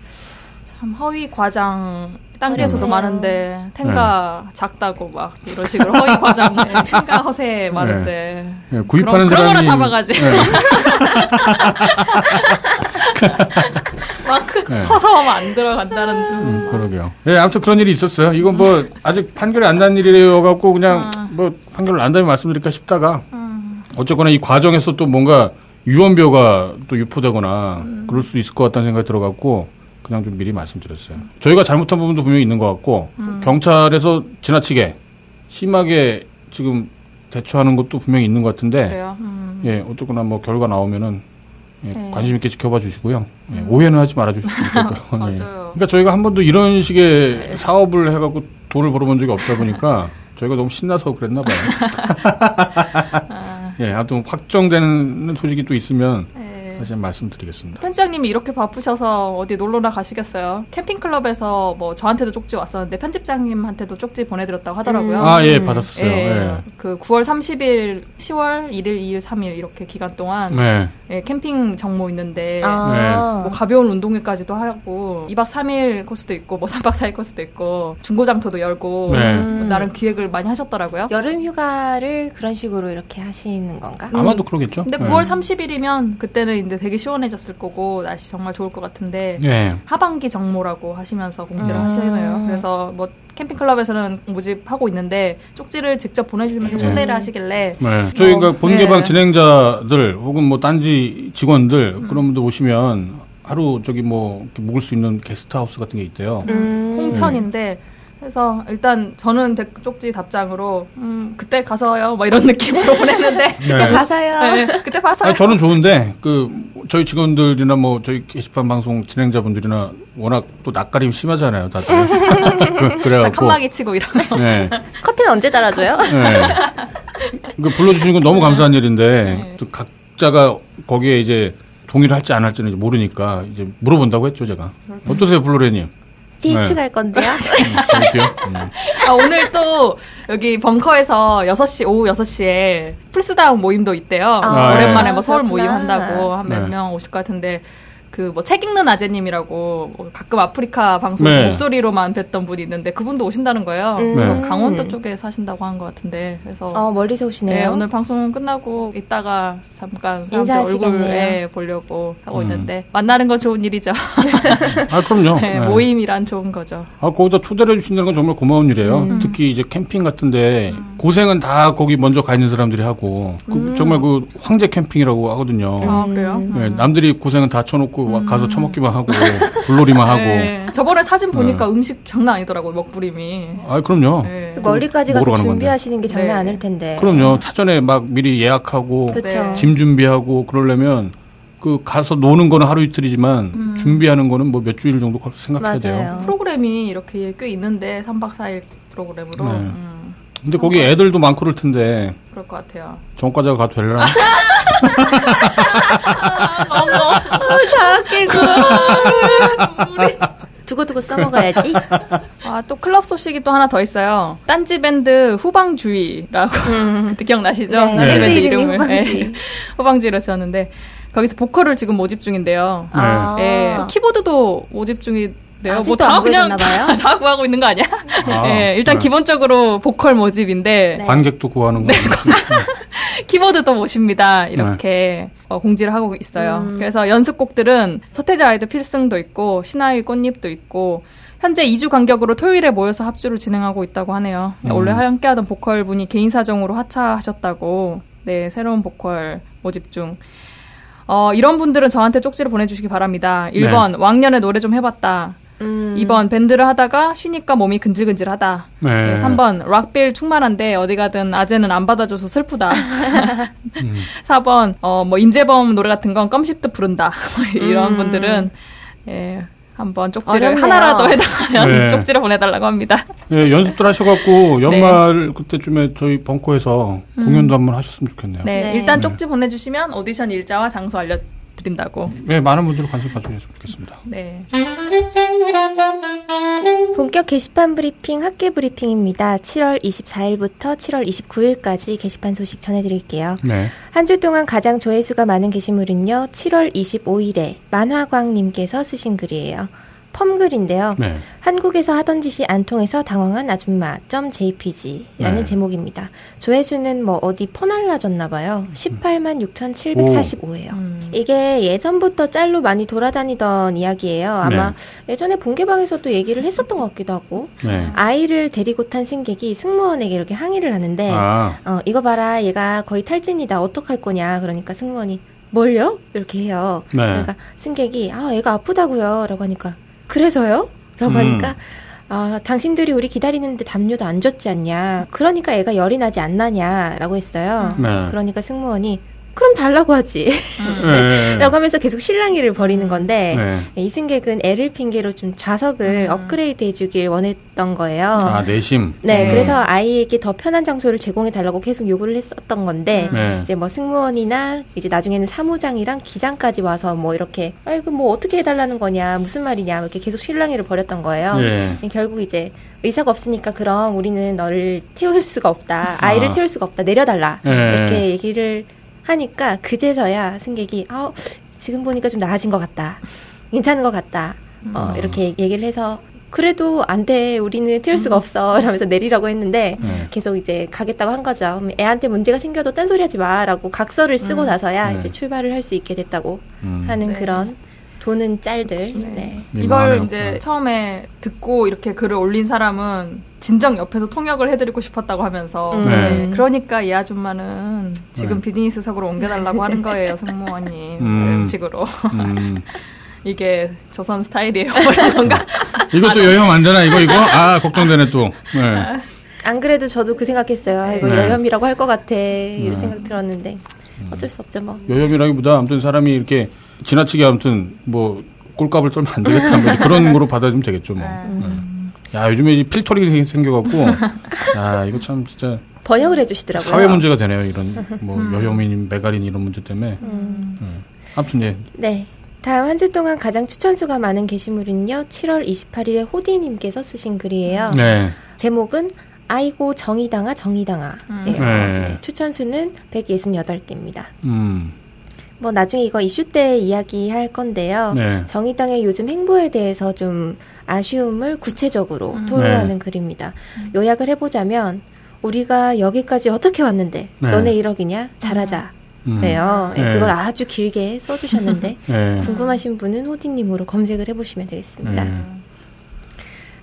참 허위 과장 어렵네요. 많은데 텐가 작다고 막 이런 식으로 허위 과장에 텐가 허세 많은데 예, 구입하는 그런- 그런 거나 사람이 잡아가지. 예. 막 크, 네. 커서 하면 안 들어간다는 둥. 음, 그러게요. 예, 아무튼 그런 일이 있었어요. 이건 뭐 아직 판결이 안 난 일이어 갖고 그냥 아. 뭐 판결을 난다면 말씀드릴까 싶다가 음. 어쨌거나 이 과정에서 또 뭔가 유언비어가 또 유포되거나 음. 그럴 수 있을 것 같다는 생각이 들어갖고 그냥 좀 미리 말씀드렸어요. 저희가 잘못한 부분도 분명히 있는 것 같고 음. 경찰에서 지나치게 심하게 지금 대처하는 것도 분명히 있는 것 같은데 그래요. 음. 예, 어쨌거나 뭐 결과 나오면은 예, 네. 음. 관심 있게 지켜봐 주시고요. 예, 오해는 하지 말아 주시면. 네. 맞아요. 그러니까 저희가 한 번도 이런 식의 사업을 해갖고 돈을 벌어본 적이 없다 보니까 저희가 너무 신나서 그랬나 봐요. 아, 예, 아무튼 확정되는 소식이 또 있으면 네. 다시 한번 말씀드리겠습니다. 편집장님이 이렇게 바쁘셔서 어디 놀러나 가시겠어요? 캠핑클럽에서 뭐 저한테도 쪽지 왔었는데 편집장님한테도 쪽지 보내드렸다고 하더라고요. 음. 아, 예, 받았어요. 예, 예. 그 9월 30일, 10월 1일, 2일, 3일 이렇게 기간 동안 네. 예, 캠핑 정모 있는데 아. 뭐 가벼운 운동회까지도 하고 2박 3일 코스도 있고 뭐 3박 4일 코스도 있고 중고장터도 열고 네. 뭐 나름 기획을 많이 하셨더라고요. 여름 휴가를 그런 식으로 이렇게 하시는 건가? 아마도 그러겠죠. 근데 네. 9월 30일이면 그때는 이제 되게 시원해졌을 거고 날씨 정말 좋을 것 같은데 예. 하반기 정모라고 하시면서 공지를 음. 하시네요. 그래서 뭐 캠핑 클럽에서는 모집하고 있는데 쪽지를 직접 보내주시면서 네. 초대를 하시길래 네. 저희가 뭐, 본개방 네. 진행자들 혹은 뭐 딴지 직원들 그런 분들 오시면 하루 저기 뭐 묵을 수 있는 게스트하우스 같은 게 있대요. 음. 홍천인데 그래서 일단 저는 대- 쪽지 답장으로 음, 그때 가서요 뭐 이런 느낌으로 보냈는데 그때 네. 가서요. 네, 그때 봐서요. 아니, 저는 좋은데 그 저희 직원들이나 뭐 저희 게시판 방송 진행자분들이나 워낙 또 낯가림 심하잖아요, 다들. 그, 그래갖고. 칸막이 치고 이러면 네. 커튼 언제 달아줘요? 네. 그 불러주시는 건 너무 감사한 일인데 네. 또 각자가 거기에 이제 동의를 할지 안 할지는 이제 모르니까 이제 물어본다고 했죠 제가. 어떠세요, 블루레님? 데이트 네. 갈 건데요? 재밌대요? 음. 아, 오늘 또 여기 벙커에서 6시 오후 6시에 풀스다운 모임도 있대요. 아, 오랜만에 예. 뭐 서울 그렇구나. 모임 한다고 한몇 네. 명 오실 것 같은데 그 뭐 책 읽는 아재님이라고 뭐 가끔 아프리카 방송에서 네. 목소리로만 뵀던 분이 있는데 그분도 오신다는 거예요. 음. 네. 강원도 쪽에 사신다고 한 것 같은데 그래서 어, 멀리서 오시네요. 네, 오늘 방송 끝나고 이따가 잠깐 사람들 인사하시겠네요. 얼굴 예, 보려고 하고 음. 있는데 만나는 건 좋은 일이죠. 아 그럼요. 네, 네. 모임이란 좋은 거죠. 아 거기다 초대를 해주신다는 건 정말 고마운 일이에요. 음. 특히 이제 캠핑 같은데 고생은 다 거기 먼저 가 있는 사람들이 하고 그 정말 그 황제 캠핑이라고 하거든요. 아 그래요? 네, 남들이 고생은 다 쳐놓고 와- 가서 처먹기만 하고 불놀이만 하고. 네, 저번에 사진 보니까 음식 장난 아니더라고요 먹부림이. 아 그럼요. 네. 그 멀리까지 가서 가는 건데? 준비하시는 게 장난 네. 아닐 텐데. 그럼요. 사전에 막 미리 예약하고 그렇죠. 네. 짐 준비하고 그러려면 그 가서 노는 거는 하루 이틀이지만 준비하는 거는 뭐 몇 주일 정도 생각해야 돼요. 맞아요. 프로그램이 이렇게 꽤 있는데 3박 4일 프로그램으로 네. 음, 근데 거기 애들도 많고 그럴 텐데 그럴 것 같아요. 전과자가 가도 되려나? 어, 작게 그. 두고두고 써먹어야지. 아, 또 클럽 소식이 또 하나 더 있어요. 딴지 밴드 후방주의라고 그때 기억나시죠? 네, 딴지 밴드 밴드 이름을 후방주의. 네, 후방주의로 지었는데 거기서 보컬을 지금 모집 중인데요. 네. 아. 예, 키보드도 모집 중인 데요. 뭐 아직도 다안 그냥? 다, 다 구하고 있는 거 아니야? 아, 예, 일단 네. 기본적으로 보컬 모집인데 네. 관객도 구하는 거. 키보드도 모십니다. 이렇게 어, 공지를 하고 있어요. 음. 그래서 연습곡들은 서태지 아이들 필승도 있고 신하의 꽃잎도 있고 현재 2주 간격으로 토요일에 모여서 합주를 진행하고 있다고 하네요. 음. 원래 함께하던 보컬 분이 개인 사정으로 하차하셨다고. 네, 새로운 보컬 모집 중. 어, 이런 분들은 저한테 쪽지를 보내주시기 바랍니다. 1번, 왕년에 노래 좀 해봤다. 음. 2번, 밴드를 하다가 쉬니까 몸이 근질근질하다. 네. 네, 3번 락빌 충만한데 어디 가든 아재는 안 받아줘서 슬프다. 음. 4번 어 뭐 임재범 노래 같은 건 껌씹듯 부른다. 이런 음. 분들은 예 한번 쪽지를 어렵네요. 하나라도 해당하면 네. 쪽지를 보내달라고 합니다. 예, 연습들 하셔갖고 연말 그때쯤에 저희 벙커에서 공연도 한번 하셨으면 좋겠네요. 네, 네. 일단 네. 쪽지 보내주시면 오디션 일자와 장소 알려 드린다고. 네, 많은 분들이 관심 가져주셨으면 좋겠습니다. 네. 본격 게시판 브리핑 학계 브리핑입니다. 7월 24일부터 7월 29일까지 게시판 소식 전해드릴게요. 네. 한 주 동안 가장 조회수가 많은 게시물은요. 7월 25일에 만화광님께서 쓰신 글이에요. 펌글인데요. 네. 한국에서 하던 짓이 안 통해서 당황한 아줌마 .jpg라는 네. 제목입니다. 조회수는 뭐 어디 퍼날라졌나 봐요. 18만 6,745예요. 음. 이게 예전부터 짤로 많이 돌아다니던 이야기예요. 아마 예전에 본개방에서도 얘기를 했었던 것 같기도 하고 네. 아이를 데리고 탄 승객이 승무원에게 이렇게 항의를 하는데 아, 어, 이거 봐라 얘가 거의 탈진이다 어떡할 거냐 그러니까 승무원이 뭘요? 이렇게 해요. 네. 그러니까 승객이 아 애가 아프다고요 라고 하니까 그래서요? 라고 음. 하니까 아 당신들이 우리 기다리는데 담요도 안 줬지 않냐 그러니까 애가 열이 나지 않나냐 라고 했어요. 네. 그러니까 승무원이 그럼 달라고 하지 네. 라고 하면서 계속 실랑이를 벌이는 건데 네. 이 승객은 애를 핑계로 좀 좌석을 음. 업그레이드 해주길 원했던 거예요. 아, 내심. 네, 음. 그래서 아이에게 더 편한 장소를 제공해 달라고 계속 요구를 했었던 건데 네. 이제 뭐 승무원이나 이제 나중에는 사무장이랑 기장까지 와서 뭐 이렇게 아이고 뭐 어떻게 해달라는 거냐 무슨 말이냐 이렇게 계속 실랑이를 벌였던 거예요. 예. 결국 이제 의사가 없으니까 그럼 우리는 너를 태울 수가 없다. 아이를 아. 태울 수가 없다. 내려달라. 예. 이렇게 얘기를 하니까 그제서야 승객이 아 지금 보니까 좀 나아진 것 같다. 괜찮은 것 같다. 어, 아. 이렇게 얘기를 해서 그래도 안 돼. 우리는 태울 수가 없어. 이러면서 내리라고 했는데 네. 계속 이제 가겠다고 한 거죠. 애한테 문제가 생겨도 딴소리 하지 마라고 각서를 쓰고 음. 나서야 네. 이제 출발을 할 수 있게 됐다고 음. 하는 네. 그런 도는 짤들. 네. 네. 이걸 민망하네요. 이제 네. 처음에 듣고 이렇게 글을 올린 사람은 진정 옆에서 통역을 해드리고 싶었다고 하면서 음. 네. 그러니까 이 아줌마는 지금 네. 비즈니스석으로 옮겨달라고 하는 거예요 승무원님 음. 이런 식으로 음. 이게 조선 스타일이에요 뭐 이런 건가 이것도 여혐 안 되나, 이거, 이거? 아, 걱정되네, 또. 네. 안 그래도 저도 그 생각했어요. 아, 이거 네. 여혐이라고 할 것 같아. 이런 네. 생각 들었는데 어쩔 수 없죠 뭐. 여혐이라기보다 아무튼 사람이 이렇게 지나치게 아무튼 뭐 꼴값을 떨면 안 되겠다. 뭐 그런 거로 받아들이면 되겠죠, 뭐. 음. 네. 야, 요즘에 이제 필터링이 생- 생겨갖고, 야, 이거 참 진짜 번역을 해주시더라고요. 사회 문제가 되네요. 이런 뭐 여혐인, 메가린 이런 문제 때문에. 음. 네. 아무튼 예. 네. 다음 한 주 동안 가장 추천수가 많은 게시물은요. 7월 28일에 호디님께서 쓰신 글이에요. 네. 제목은 아이고 정의당아 정의당아. 음. 예. 네. 네, 추천수는 168개입니다. 음. 뭐 나중에 이거 이슈 때 이야기할 건데요. 네. 정의당의 요즘 행보에 대해서 좀 아쉬움을 구체적으로 음. 토로하는 네. 글입니다. 요약을 해보자면 우리가 여기까지 어떻게 왔는데 네. 너네 1억이냐? 잘하자. 음. 예요. 예, 네. 그걸 아주 길게 써주셨는데 네. 궁금하신 분은 호디님으로 검색을 해보시면 되겠습니다. 네.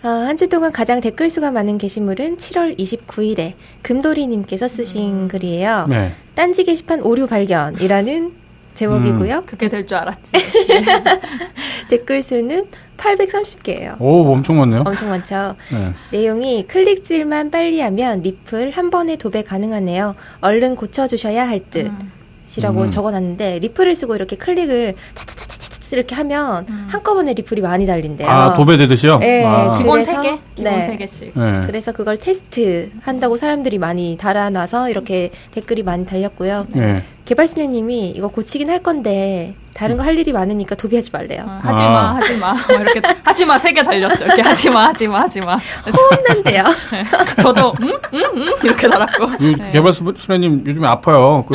아, 한주 동안 가장 댓글 수가 많은 게시물은 7월 29일에 금도리님께서 쓰신 글이에요. 네. 딴지 게시판 오류 발견이라는 제목이고요. 그렇게 될 줄 알았지. 댓글 수는 830개예요. 오, 엄청 많네요. 엄청 많죠. 네. 내용이 클릭질만 빨리 하면 리플 한 번에 도배 가능하네요. 얼른 고쳐 주셔야 할 듯. 음. 이라고 음. 적어놨는데 리플을 쓰고 이렇게 클릭을 타타타타타 이렇게 하면 음. 한꺼번에 리플이 많이 달린대요. 아, 도배되듯이요? 네, 아. 그- 기본 그래서- 3개? 기본 네. 3개씩. 네. 그래서 그걸 테스트 한다고 사람들이 많이 달아놔서 이렇게 댓글이 많이 달렸고요. 네. 개발순애님이 이거 고치긴 할 건데 다른 거 할 일이 많으니까 도배하지 말래요. 어, 하지마, 아. 하지마. 뭐 이렇게, 하지마, 세 개 달렸죠. 이렇게 하지마, 하지마, 하지마. 혼난대요. 저도, 음? 음? 음? 이렇게 달았고. 이 개발 수- 수련님 요즘에 아파요. 그,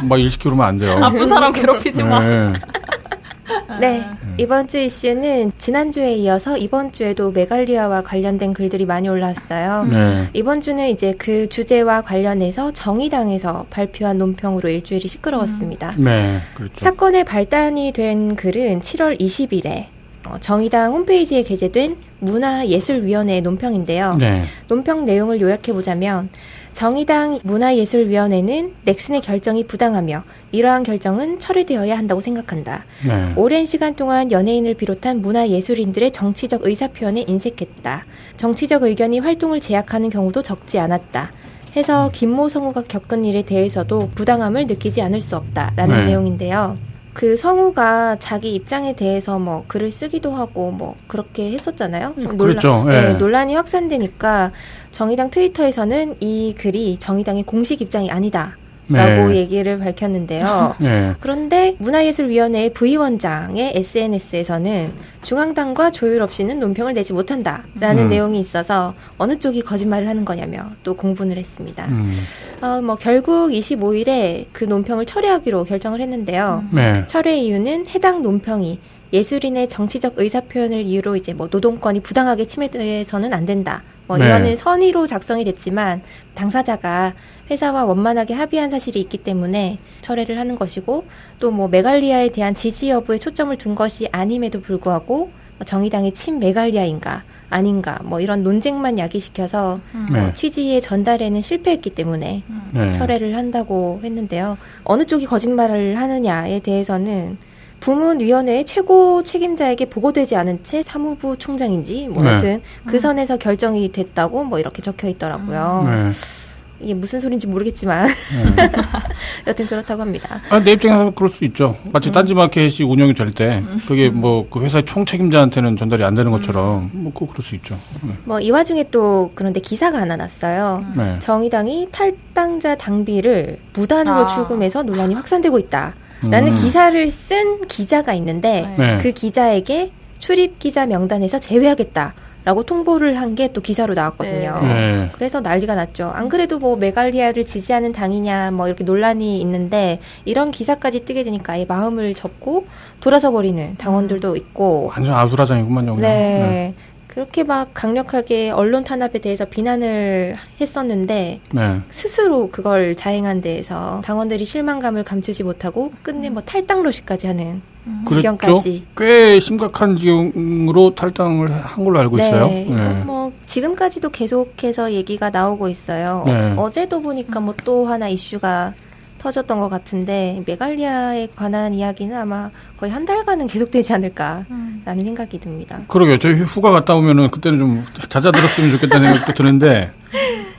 좀막일 시키고 그러면 안 돼요. 아픈 사람 괴롭히지 마. 네. 네. 이번 주 이슈는 지난주에 이어서 이번 주에도 메갈리아와 관련된 글들이 많이 올라왔어요. 네. 이번 주는 이제 그 주제와 관련해서 정의당에서 발표한 논평으로 일주일이 시끄러웠습니다. 네. 그렇죠. 사건의 발단이 된 글은 7월 20일에 어, 정의당 홈페이지에 게재된 문화예술위원회의 논평인데요. 네. 논평 내용을 요약해 보자면 정의당 문화예술위원회는 넥슨의 결정이 부당하며 이러한 결정은 철회되어야 한다고 생각한다. 네. 오랜 시간 동안 연예인을 비롯한 문화예술인들의 정치적 의사표현에 인색했다. 정치적 의견이 활동을 제약하는 경우도 적지 않았다. 해서 김모 성우가 겪은 일에 대해서도 부당함을 느끼지 않을 수 없다라는 네. 내용인데요. 그 성우가 자기 입장에 대해서 뭐 글을 쓰기도 하고 뭐 그렇게 했었잖아요. 그랬죠. 논란, 예. 네, 논란이 확산되니까 정의당 트위터에서는 이 글이 정의당의 공식 입장이 아니다. 라고 네. 얘기를 밝혔는데요. 네. 그런데 문화예술위원회 부위원장의 SNS에서는 중앙당과 조율 없이는 논평을 내지 못한다라는 음. 내용이 있어서 어느 쪽이 거짓말을 하는 거냐며 또 공분을 했습니다. 음. 어, 뭐 결국 25일에 그 논평을 철회하기로 결정을 했는데요. 네. 철회 이유는 해당 논평이 예술인의 정치적 의사 표현을 이유로 이제 뭐 노동권이 부당하게 침해돼서는 안 된다. 뭐 네. 이러는 선의로 작성이 됐지만 당사자가 회사와 원만하게 합의한 사실이 있기 때문에 철회를 하는 것이고 또 뭐 메갈리아에 대한 지지 여부에 초점을 둔 것이 아님에도 불구하고 뭐 정의당이 친 메갈리아인가 아닌가 뭐 이런 논쟁만 야기시켜서 네. 뭐 취지의 전달에는 실패했기 때문에 네. 철회를 한다고 했는데요. 어느 쪽이 거짓말을 하느냐에 대해서는 부문위원회의 최고 책임자에게 보고되지 않은 채 사무부 총장인지 뭐 네. 여튼 그 선에서 결정이 됐다고 뭐 이렇게 적혀 있더라고요. 네. 이게 무슨 소린지 모르겠지만 네. 여튼 그렇다고 합니다. 아, 내 입장에서 그럴 수 있죠. 마치 딴지마켓이 운영이 될 때, 그게 뭐, 그 회사의 총 책임자한테는 전달이 안 되는 것처럼, 뭐, 그, 그럴 수 있죠. 네. 뭐이 와중에 또 그런데 기사가 하나 났어요. 네. 정의당이 탈당자 당비를 무단으로 아. 출금해서 논란이 확산되고 있다. 라는 음. 기사를 쓴 기자가 있는데 네. 그 기자에게 출입 기자 명단에서 제외하겠다 라고 통보를 한 게 또 기사로 나왔거든요. 네. 그래서 난리가 났죠. 안 그래도 뭐 메갈리아를 지지하는 당이냐 뭐 이렇게 논란이 있는데 이런 기사까지 뜨게 되니까 아예 마음을 접고 돌아서 버리는 당원들도 있고 완전 아수라장이구만요. 그냥. 네. 그렇게 막 강력하게 언론 탄압에 대해서 비난을 했었는데 네. 스스로 그걸 자행한 데에서 당원들이 실망감을 감추지 못하고 끝내 뭐 탈당로시까지 하는 그랬죠. 지경까지. 꽤 심각한 지경으로 탈당을 한 걸로 알고 있어요. 네, 뭐 지금까지도 계속해서 얘기가 나오고 있어요. 네. 어제도 보니까 뭐 또 하나 이슈가 터졌던 것 같은데 메갈리아에 관한 이야기는 아마 거의 한 달간은 계속되지 않을까라는 생각이 듭니다. 그러게요. 저희 휴가 갔다 오면은 그때는 좀 잦아들었으면 좋겠다는 생각도 드는데,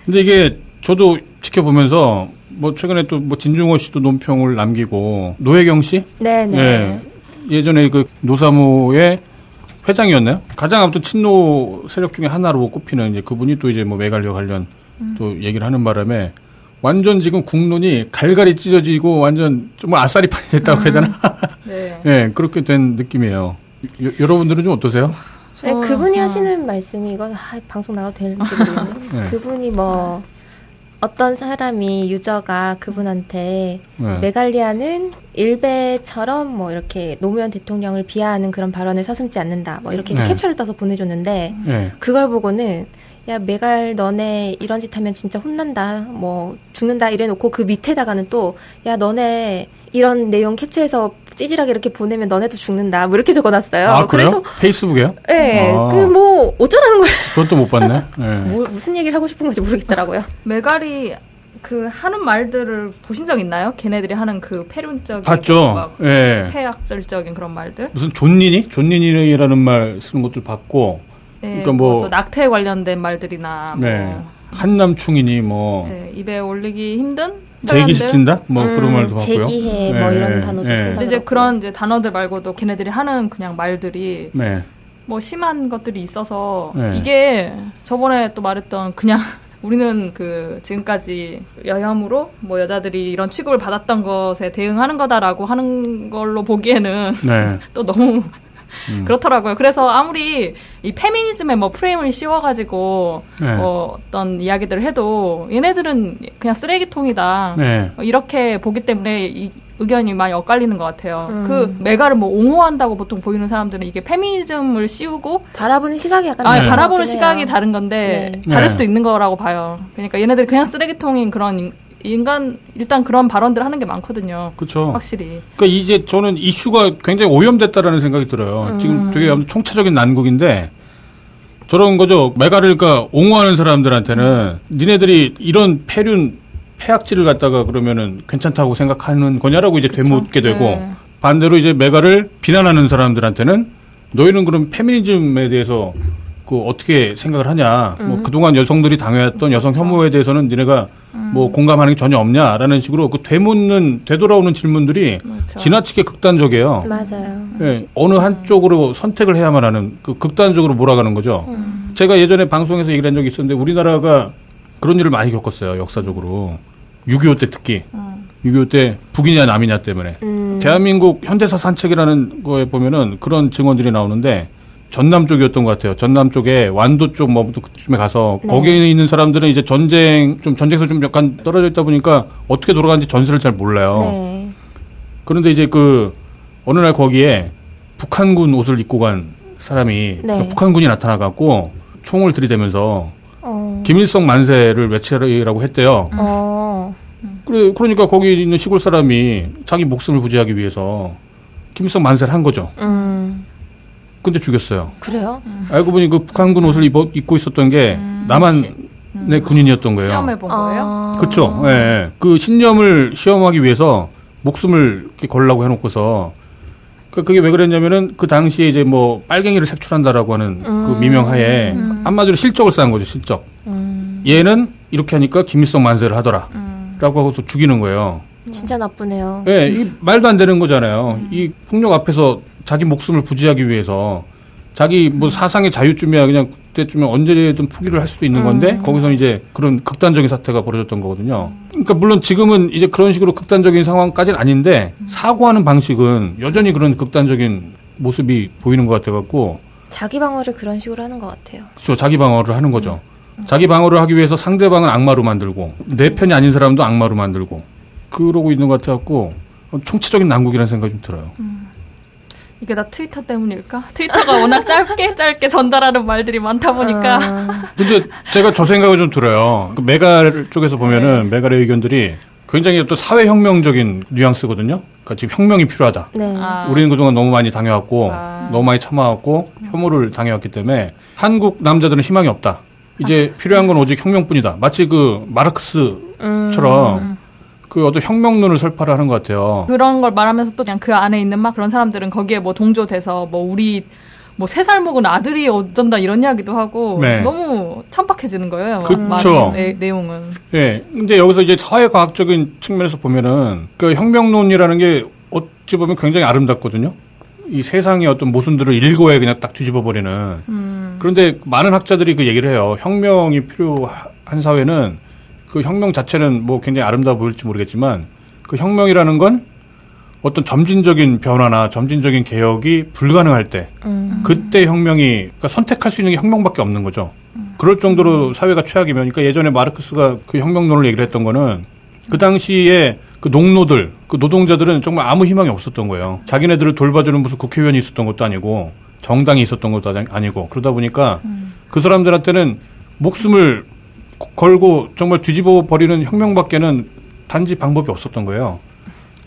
근데 이게 저도 지켜보면서 뭐 최근에 또 뭐 진중호 씨도 논평을 남기고 노혜경 씨, 네네. 네. 예전에 그 노사모의 회장이었나요? 가장 아무튼 친노 세력 중에 하나로 꼽히는 이제 그분이 또 이제 뭐 메갈리아 관련 또 얘기를 하는 바람에 완전 지금 국론이 갈갈이 찢어지고 완전 좀 아싸리 판이 됐다고 해야 되나? 네. 예, 그렇게 된 느낌이에요. 여, 여러분들은 좀 어떠세요? 네, 저- 그분이 어. 하시는 말씀이 이건 아, 방송 나가도 되는지 모르겠네. 네. 그분이 뭐 어떤 사람이 유저가 그분한테 네. 메갈리아는 일베처럼 뭐 이렇게 노무현 대통령을 비하하는 그런 발언을 서슴지 않는다. 뭐 이렇게 네. 캡처를 떠서 보내줬는데 예. 그걸 보고는 야 메갈 너네 이런 짓 하면 진짜 혼난다. 뭐 죽는다 이래놓고 그 밑에다가는 또 야 너네 이런 내용 cap처해서 찌질하게 이렇게 보내면 너네도 죽는다. 뭐 이렇게 적어놨어요. 아, 그래요? 그래서 페이스북에요? 예, 아. 그뭐 어쩌라는 거예요. 그건 또못 봤네. 예. 뭐, 무슨 얘기를 하고 싶은 건지 모르겠더라고요. 메갈이 그 하는 말들을 보신 적 있나요? 걔네들이 하는 그 패륜적인 봤죠? 막 예. 폐악질적인 그런 말들. 무슨 존니니? 존니니라는 말 쓰는 것들 봤고, 예, 그러니까 뭐- 또 낙태에 관련된 말들이나 네. 뭐 한남충이니 뭐, 예, 입에 올리기 힘든 제기시킨다? 뭐 음, 그런 말도 봤고요. 제기해 뭐 예, 이런 예, 단어도 예. 쓴다. 이제 그런 이제 단어들 말고도 걔네들이 하는 그냥 말들이 네. 뭐 심한 것들이 있어서 네. 이게 저번에 또 말했던 그냥 우리는 그 지금까지 여혐으로 뭐 여자들이 이런 취급을 받았던 것에 대응하는 거다라고 하는 걸로 보기에는 네. 또 너무 음. 그렇더라고요. 그래서 아무리 이 페미니즘에 뭐 프레임을 씌워가지고 네. 뭐 어떤 이야기들을 해도 얘네들은 그냥 쓰레기통이다. 네. 이렇게 보기 때문에 이 의견이 많이 엇갈리는 것 같아요. 음. 그 메가를 뭐 옹호한다고 보통 보이는 사람들은 이게 페미니즘을 씌우고 바라보는 시각이 약간 아, 다른 것 바라보는 시각이 해요. 다른 건데 네. 다를 네. 수도 있는 거라고 봐요. 그러니까 얘네들이 그냥 쓰레기통인 그런 인- 인간 일단 그런 발언들 하는 게 많거든요. 그렇죠. 확실히. 그러니까 이제 저는 이슈가 굉장히 오염됐다라는 생각이 들어요. 지금 되게 아무튼 총체적인 난국인데 저런 거죠. 메가를 그러니까 옹호하는 사람들한테는 니네들이 이런 폐륜 폐악질을 갖다가 그러면은 괜찮다고 생각하는 거냐라고 이제 되묻게 되고 네. 반대로 이제 메가를 비난하는 사람들한테는 너희는 그럼 페미니즘에 대해서 그 어떻게 생각을 하냐? 뭐 그동안 여성들이 당해왔던 여성 혐오에 대해서는 니네가 뭐 공감하는 게 전혀 없냐라는 식으로 그 되묻는 되돌아오는 질문들이 그렇죠. 지나치게 극단적이에요. 맞아요. 예, 어느 한쪽으로 선택을 해야만 하는 그 극단적으로 몰아가는 거죠. 제가 예전에 방송에서 얘기를 한 적이 있었는데 우리나라가 그런 일을 많이 겪었어요. 역사적으로. 6.25 때 특히. 6.25 때 북이냐 남이냐 때문에. 음. 대한민국 현대사 산책이라는 거에 보면은 그런 증언들이 나오는데 전남 쪽이었던 것 같아요. 전남 쪽에 완도 쪽 뭐 그쯤에 가서 네. 거기에 있는 사람들은 이제 전쟁 좀 전쟁에서 좀 약간 떨어져 있다 보니까 어떻게 돌아가는지 전세를 잘 몰라요. 네. 그런데 이제 그 어느 날 거기에 북한군 옷을 입고 간 사람이 네. 북한군이 나타나 갖고 총을 들이대면서 어. 김일성 만세를 외치라고 했대요. 어. 그래 그러니까 거기 있는 시골 사람이 자기 목숨을 부지하기 위해서 김일성 만세를 한 거죠. 음. 근데 죽였어요. 그래요? 알고 보니 그 북한군 옷을 입어, 입고 있었던 게 남한의 군인이었던 거예요. 시험해 본 거예요? 아. 그렇죠. 예, 예. 그 신념을 시험하기 위해서 목숨을 이렇게 걸라고 해놓고서 그 그게 왜 그랬냐면은 그 당시에 이제 뭐 빨갱이를 색출한다라고 하는 그 미명하에 한마디로 실적을 쌓은 거죠. 실적. 음. 얘는 이렇게 하니까 김일성 만세를 하더라라고 하고서 죽이는 거예요. 진짜 나쁘네요. 예, 이 말도 안 되는 거잖아요. 이 폭력 앞에서 자기 목숨을 부지하기 위해서 자기 뭐 사상의 자유쯤이야 그냥 그때쯤에 언제든 포기를 할 수도 있는 건데 거기서 이제 그런 극단적인 사태가 벌어졌던 거거든요. 그러니까 물론 지금은 이제 그런 식으로 극단적인 상황까지는 아닌데 사고하는 방식은 여전히 그런 극단적인 모습이 보이는 것 같아 갖고 자기 방어를 그런 식으로 하는 것 같아요. 그렇죠. 자기 방어를 하는 거죠. 자기 방어를 하기 위해서 상대방은 악마로 만들고 내 편이 아닌 사람도 악마로 만들고 그러고 있는 것 같아 갖고 총체적인 난국이라는 생각이 좀 들어요. 이게 다 트위터 때문일까? 트위터가 워낙 짧게 짧게 전달하는 말들이 많다 보니까 아, 근데 제가 저 생각을 좀 들어요. 그 메갈 쪽에서 보면은 메갈의 의견들이 굉장히 또 사회혁명적인 뉘앙스거든요. 그러니까 지금 혁명이 필요하다. 네. 아. 우리는 그동안 너무 많이 당해왔고 아. 너무 많이 참아왔고 혐오를 당해왔기 때문에 한국 남자들은 희망이 없다. 이제 필요한 건 오직 혁명뿐이다. 마치 그 마르크스처럼 그 어떤 혁명론을 설파를 하는 것 같아요. 그런 걸 말하면서 또 그냥 그 안에 있는 막 그런 사람들은 거기에 뭐 동조돼서 뭐 우리 뭐 세 살 먹은 아들이 어쩐다 이런 이야기도 하고 네. 너무 천박해지는 거예요. 말하는 내, 내용은. 예. 근데 여기서 이제 사회과학적인 측면에서 보면은 그 혁명론이라는 게 어찌 보면 굉장히 아름답거든요. 이 세상의 어떤 모순들을 일거에 그냥 딱 뒤집어 버리는. 그런데 많은 학자들이 그 얘기를 해요. 혁명이 필요한 사회는 그 혁명 자체는 뭐 굉장히 아름다워 보일지 모르겠지만 그 혁명이라는 건 어떤 점진적인 변화나 점진적인 개혁이 불가능할 때 음. 그때 혁명이 그러니까 선택할 수 있는 게 혁명밖에 없는 거죠. 그럴 정도로 사회가 최악이면, 그러니까 예전에 마르크스가 그 혁명론을 얘기를 했던 거는 그 당시에 그 농노들, 그 노동자들은 정말 아무 희망이 없었던 거예요. 자기네들을 돌봐주는 무슨 국회의원이 있었던 것도 아니고 정당이 있었던 것도 아니고 그러다 보니까 음. 그 사람들한테는 목숨을 걸고 정말 뒤집어 버리는 혁명밖에는 단지 방법이 없었던 거예요.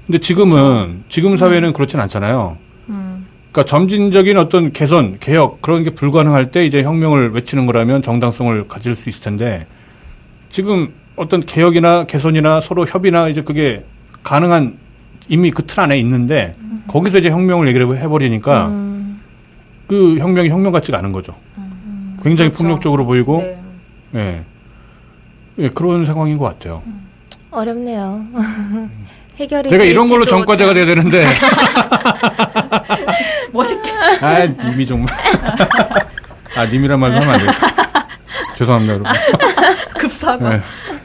근데 지금은 지금 사회는 음. 그렇진 않잖아요. 음. 그러니까 점진적인 어떤 개선, 개혁 그런 게 불가능할 때 이제 혁명을 외치는 거라면 정당성을 가질 수 있을 텐데 지금 어떤 개혁이나 개선이나 서로 협의나 이제 그게 가능한 이미 그 틀 안에 있는데 음. 거기서 이제 혁명을 얘기를 해버리니까 음. 그 혁명이 혁명 같지가 않은 거죠. 음. 굉장히 그렇죠. 폭력적으로 보이고 네. 예. 예, 그런 상황인 것 같아요. 어렵네요. 해결이 제가 이런 걸로 전과자가 돼야 되는데 멋있게. 아, 님이 정말. 아, 님이란 말도 하면 안 돼요. 죄송합니다, 여러분. 급사가. 네,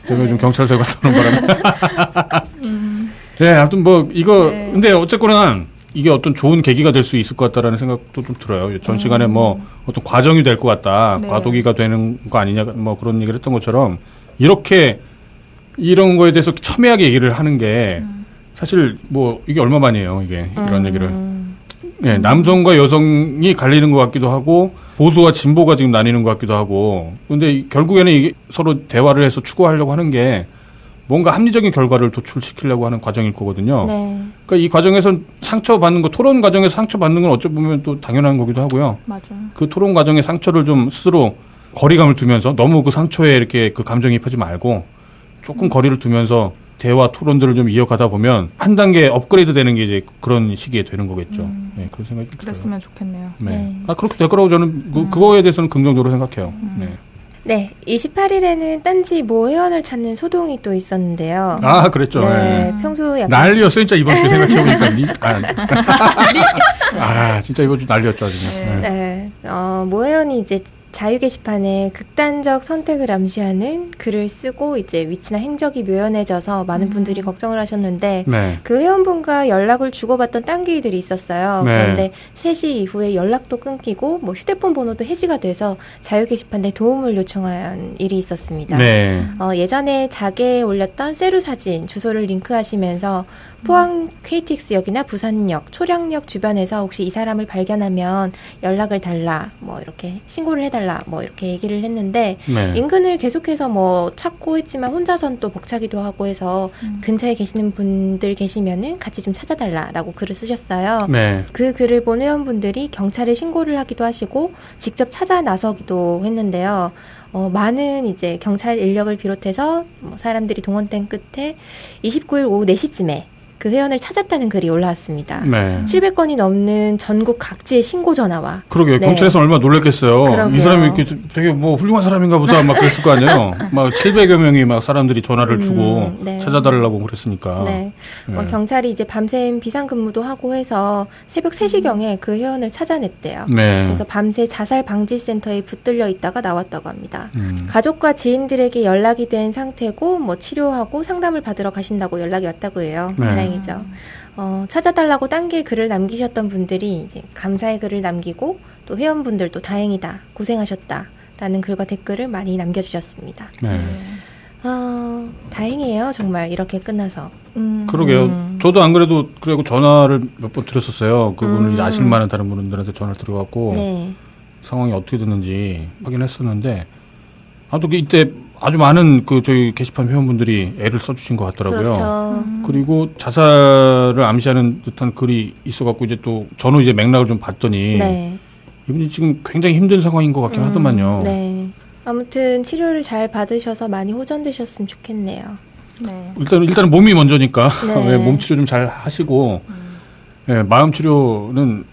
제가 좀 경찰서 갔다 오는 바람에. 음. 네, 아무튼 뭐, 이거, 네. 근데 어쨌거나 이게 어떤 좋은 계기가 될 수 있을 것 같다라는 생각도 좀 들어요. 전 음. 시간에 뭐 어떤 과정이 될 것 같다. 네. 과도기가 되는 거 아니냐, 뭐 그런 얘기를 했던 것처럼 이렇게 이런 거에 대해서 첨예하게 얘기를 하는 게 음. 사실 뭐 이게 얼마 만이에요, 이게 이런 음. 얘기를. 네, 남성과 여성이 갈리는 것 같기도 하고 보수와 진보가 지금 나뉘는 것 같기도 하고 근데 결국에는 이게 서로 대화를 해서 추구하려고 하는 게 뭔가 합리적인 결과를 도출시키려고 하는 과정일 거거든요. 네. 그러니까 이 과정에서 상처 받는 거, 토론 과정에서 상처 받는 건 어찌 보면 또 당연한 거기도 하고요. 맞아. 그 토론 과정의 상처를 좀 스스로 거리감을 두면서 너무 그 상처에 이렇게 그 감정이입하지 말고 조금 음. 거리를 두면서 대화 토론들을 좀 이어가다 보면 한 단계 업그레이드 되는 게 이제 그런 시기에 되는 거겠죠. 음. 네, 그런 생각이 그랬으면 들어요. 좋겠네요. 네. 네. 아, 그렇게 될 거라고 저는 그, 음. 그거에 대해서는 긍정적으로 생각해요. 음. 네. 네, 28일에는 딴지 모 회원을 찾는 소동이 또 있었는데요. 아, 그랬죠. 네, 네. 평소 약간 난리였어 진짜 이번 주 생각해보니까 니, 아, 아, 진짜 이번 주 난리였죠, 아주. 네. 네. 어, 모 회원이 이제 자유 게시판에 극단적 선택을 암시하는 글을 쓰고 이제 위치나 행적이 묘연해져서 많은 음. 분들이 걱정을 하셨는데 네. 그 회원분과 연락을 주고받던 딴기들이 있었어요. 네. 그런데 3시 이후에 연락도 끊기고 뭐 휴대폰 번호도 해지가 돼서 자유 게시판에 도움을 요청한 일이 있었습니다. 네. 어, 예전에 자개에 올렸던 세루 사진 주소를 링크하시면서 포항 KTX역이나 부산역, 초량역 주변에서 혹시 이 사람을 발견하면 연락을 달라, 뭐 이렇게 신고를 해달라, 뭐 이렇게 얘기를 했는데 네. 인근을 계속해서 뭐 찾고 했지만 혼자선 또 벅차기도 하고 해서 음. 근처에 계시는 분들 계시면은 같이 좀 찾아달라라고 글을 쓰셨어요. 네. 그 글을 본 회원분들이 경찰에 신고를 하기도 하시고 직접 찾아 나서기도 했는데요. 어, 많은 이제 경찰 인력을 비롯해서 뭐 사람들이 동원된 끝에 29일 오후 4시쯤에 그 회원을 찾았다는 글이 올라왔습니다. 네. 700건이 넘는 전국 각지의 신고 전화와 그러게요. 네. 경찰에서 얼마나 놀랐겠어요. 그러게요. 이 사람이 이렇게 되게 뭐 훌륭한 사람인가 보다 막 그랬을 거 아니에요. 막 700여 명이 막 사람들이 전화를 음, 주고 네. 찾아달라고 그랬으니까. 네. 뭐 경찰이 이제 밤샘 비상근무도 하고 해서 새벽 3시경에 그 회원을 찾아냈대요. 네. 그래서 밤새 자살 방지 센터에 붙들려 있다가 나왔다고 합니다. 음. 가족과 지인들에게 연락이 된 상태고 뭐 치료하고 상담을 받으러 가신다고 연락이 왔다고 해요. 네. 다행이죠. 어, 찾아달라고 딴 게 글을 남기셨던 분들이 이제 감사의 글을 남기고 또 회원분들도 다행이다, 고생하셨다. 라는 글과 댓글을 많이 남겨주셨습니다. 네. 어, 다행이에요, 정말 이렇게 끝나서. 음. 그러게요. 음. 저도 안 그래도 그리고 전화를 몇 번 드렸었어요. 그분을 음. 이제 아실 만한 다른 분들한테 전화를 드려갖고 네. 상황이 어떻게 됐는지 확인했었는데 아무튼 그 이때 아주 많은 그 저희 게시판 회원분들이 애를 써주신 것 같더라고요. 그렇죠. 음. 그리고 자살을 암시하는 듯한 글이 있어갖고 이제 또 전후 이제 맥락을 좀 봤더니 네. 이분이 지금 굉장히 힘든 상황인 것 같긴 음, 하더만요. 네. 아무튼 치료를 잘 받으셔서 많이 호전되셨으면 좋겠네요. 네. 일단 일단은 몸이 먼저니까 네. 몸 치료 좀 잘 하시고 음. 네, 마음 치료는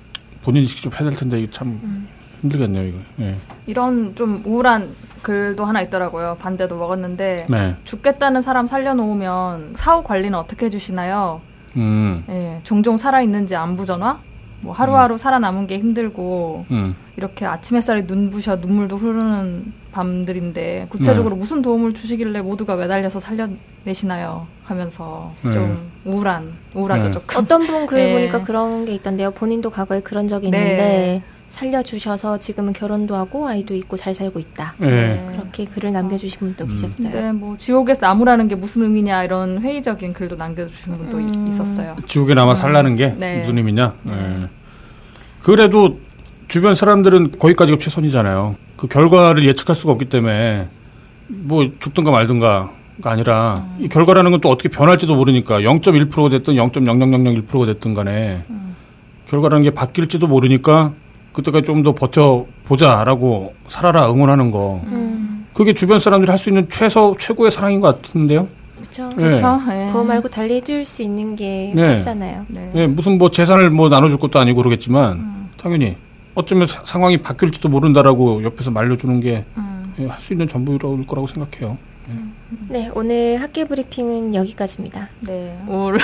본인이 직접 해야 될 텐데 이게 참 음. 힘들겠네요 이거. 네. 이런 좀 우울한 글도 하나 있더라고요. 반대도 먹었는데 네. 죽겠다는 사람 살려놓으면 사후 관리는 어떻게 해주시나요? 음. 예, 종종 살아있는지 안부 전화? 뭐 하루하루 음. 살아남은 게 힘들고 음. 이렇게 아침 햇살에 눈부셔 눈물도 흐르는 밤들인데 구체적으로 네. 무슨 도움을 주시길래 모두가 매달려서 살려내시나요? 하면서 네. 좀 우울한 우울하죠 네. 조금. 어떤 분 글 보니까 그런 게 있던데요. 본인도 과거에 그런 적이 네. 있는데 살려주셔서 지금은 결혼도 하고 아이도 있고 잘 살고 있다. 네. 그렇게 글을 남겨주신 분도 음. 계셨어요. 네, 뭐 지옥에서 나무라는 게 무슨 의미냐 이런 회의적인 글도 남겨주신 분도 음. 있었어요. 지옥에 남아 음. 살라는 게 네. 무슨 의미냐? 네. 네. 그래도 주변 사람들은 거기까지가 최선이잖아요. 그 결과를 예측할 수가 없기 때문에 뭐 죽든가 말든가 가 아니라 음. 이 결과라는 건 또 어떻게 변할지도 모르니까 0.1%가 됐든 0.0001%가 됐든 간에 음. 결과라는 게 바뀔지도 모르니까 그때까지 좀 더 버텨보자라고 살아라 응원하는 거. 음. 그게 주변 사람들이 할 수 있는 최소, 최고의 사랑인 것 같은데요? 그렇죠. 그렇죠. 네. 그거 말고 달리 해줄 수 있는 게 네. 없잖아요. 네. 네. 무슨 뭐 재산을 뭐 나눠줄 것도 아니고 그러겠지만 음. 당연히 어쩌면 사, 상황이 바뀔지도 모른다라고 옆에서 말려주는 게 할수 음. 있는 전부일 거라고 생각해요. 네, 오늘 핫게 브리핑은 여기까지입니다. 네, 올.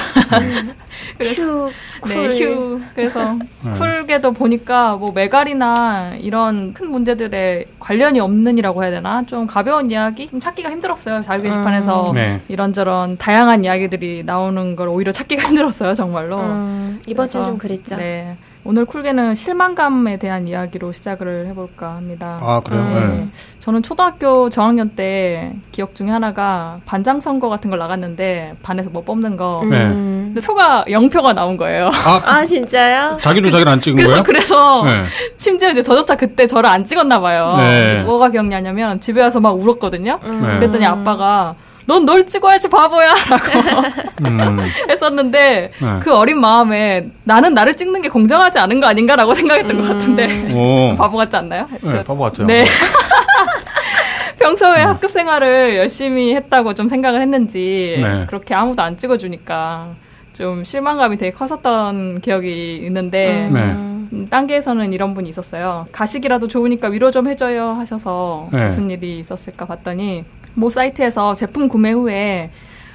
휴, 쿨. 네, 휴. 그래서 네. 쿨게도 보니까 뭐 메갈이나 이런 큰 문제들에 관련이 없는이라고 해야 되나? 좀 가벼운 이야기? 좀 찾기가 힘들었어요. 자유 게시판에서 음. 네. 이런저런 다양한 이야기들이 나오는 걸 오히려 찾기가 힘들었어요, 정말로. 음, 이번 주는 좀 그랬죠. 네. 오늘 쿨게는 실망감에 대한 이야기로 시작을 해볼까 합니다. 아, 그래요? 네. 네. 저는 초등학교 저학년 때 기억 중에 하나가 반장 선거 같은 걸 나갔는데 반에서 뭐 뽑는 거. 네. 근데 표가 0표가 나온 거예요. 아, 아 진짜요? 자기도 자기를 안 찍은 그래서, 거예요? 그래서 네. 심지어 이제 저조차 그때 저를 안 찍었나 봐요. 네. 뭐가 기억나냐면 집에 와서 막 울었거든요. 음. 그랬더니 아빠가 넌 널 찍어야지 바보야 라고 음. 했었는데 네. 그 어린 마음에 나는 나를 찍는 게 공정하지 않은 거 아닌가라고 생각했던 음. 것 같은데 바보 같지 않나요? 네, 바보 같아요. 네. 평소에 음. 학급 생활을 열심히 했다고 좀 생각을 했는지 네. 그렇게 아무도 안 찍어주니까 좀 실망감이 되게 컸었던 기억이 있는데 음. 네. 음, 단계에서는 이런 분이 있었어요. 가식이라도 좋으니까 위로 좀 해줘요 하셔서 네. 무슨 일이 있었을까 봤더니 모 사이트에서 제품 구매 후에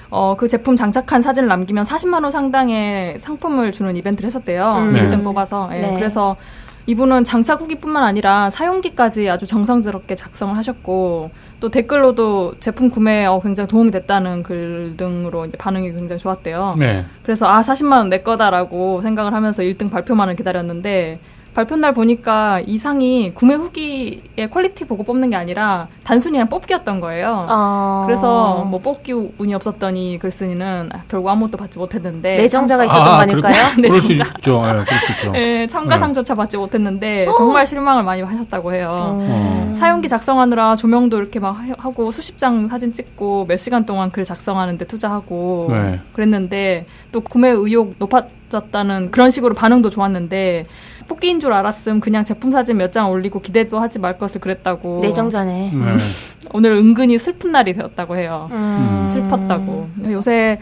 어, 그 제품 장착한 사진을 남기면 40만 원 상당의 상품을 주는 이벤트를 했었대요. 음. 1등 뽑아서. 예, 네. 그래서 이분은 장착 후기뿐만 아니라 사용기까지 아주 정성스럽게 작성을 하셨고 또 댓글로도 제품 구매에 어, 굉장히 도움이 됐다는 글 등으로 이제 반응이 굉장히 좋았대요. 네. 그래서 아 40만 원 내 거다라고 생각을 하면서 1등 발표만을 기다렸는데 발표 날 보니까 이 상이 구매 후기의 quality 보고 뽑는 게 아니라 단순히 그냥 뽑기였던 거예요. 어... 그래서 뭐 뽑기 운이 없었더니 글쓴이는 결국 아무것도 받지 못했는데 내정자가 있었던 아, 거 아닐까요? 내정자. 그럴 수 있죠. 네, 그럴 수 있죠. 네, 참가상조차 네. 받지 못했는데 어. 정말 실망을 많이 하셨다고 해요. 어. 사용기 작성하느라 조명도 이렇게 막 하고 수십 장 사진 찍고 몇 시간 동안 글 작성하는데 투자하고 네. 그랬는데 또 구매 의욕 높아졌다는 그런 식으로 반응도 좋았는데 뽑기인 줄 알았음 그냥 제품 사진 몇 장 올리고 기대도 하지 말 것을 그랬다고. 내정자네. 음. 오늘 은근히 슬픈 날이 되었다고 해요. 음. 슬펐다고. 요새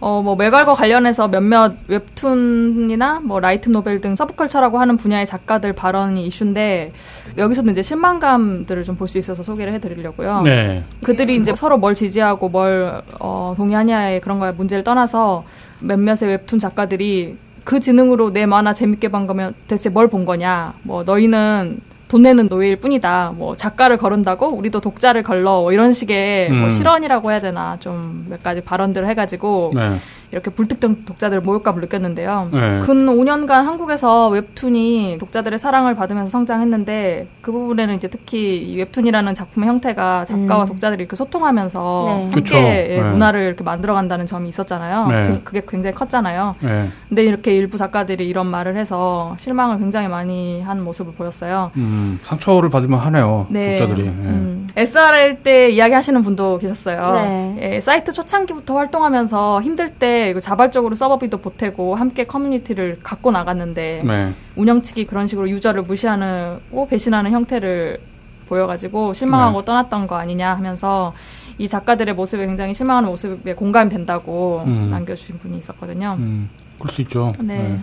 어, 뭐, 메갈과 관련해서 몇몇 웹툰이나 뭐, light novel 등 subculture라고 하는 분야의 작가들 발언이 이슈인데, 여기서도 이제 실망감들을 좀 볼 수 있어서 소개를 해드리려고요. 네. 그들이 이제 서로 뭘 지지하고 뭘, 어, 동의하냐의 그런 거에 문제를 떠나서 몇몇의 웹툰 작가들이 그 지능으로 내 만화 재밌게 본 거면 대체 뭘 본 거냐. 뭐 너희는 돈 내는 노예일 뿐이다. 뭐 작가를 거른다고 우리도 독자를 걸러. 뭐 이런 식의 뭐 음. 뭐 실언이라고 해야 되나 좀 몇 가지 발언들을 해가지고 네. 이렇게 불특정 독자들 모욕감을 느꼈는데요. 네. 근 5년간 한국에서 웹툰이 독자들의 사랑을 받으면서 성장했는데 그 부분에는 이제 특히 이 웹툰이라는 작품의 형태가 작가와 음. 독자들이 이렇게 소통하면서 네. 함께 예, 네. 문화를 이렇게 만들어간다는 점이 있었잖아요. 네. 그, 그게 굉장히 컸잖아요. 네. 근데 이렇게 일부 작가들이 이런 말을 해서 실망을 굉장히 많이 한 모습을 보였어요. 음, 상처를 받으면 하네요. 네. 독자들이. 예. 음. SRL 때 이야기하시는 분도 계셨어요. 예, 사이트 초창기부터 활동하면서 힘들 때 이거 자발적으로 서버비도 보태고 함께 커뮤니티를 갖고 나갔는데 네. 운영 측이 그런 식으로 유저를 무시하고 배신하는 형태를 보여가지고 실망하고 네. 떠났던 거 아니냐 하면서 이 작가들의 모습에 굉장히 실망하는 모습에 공감이 된다고 음. 남겨주신 분이 있었거든요. 음, 그럴 수 있죠. 네. 네.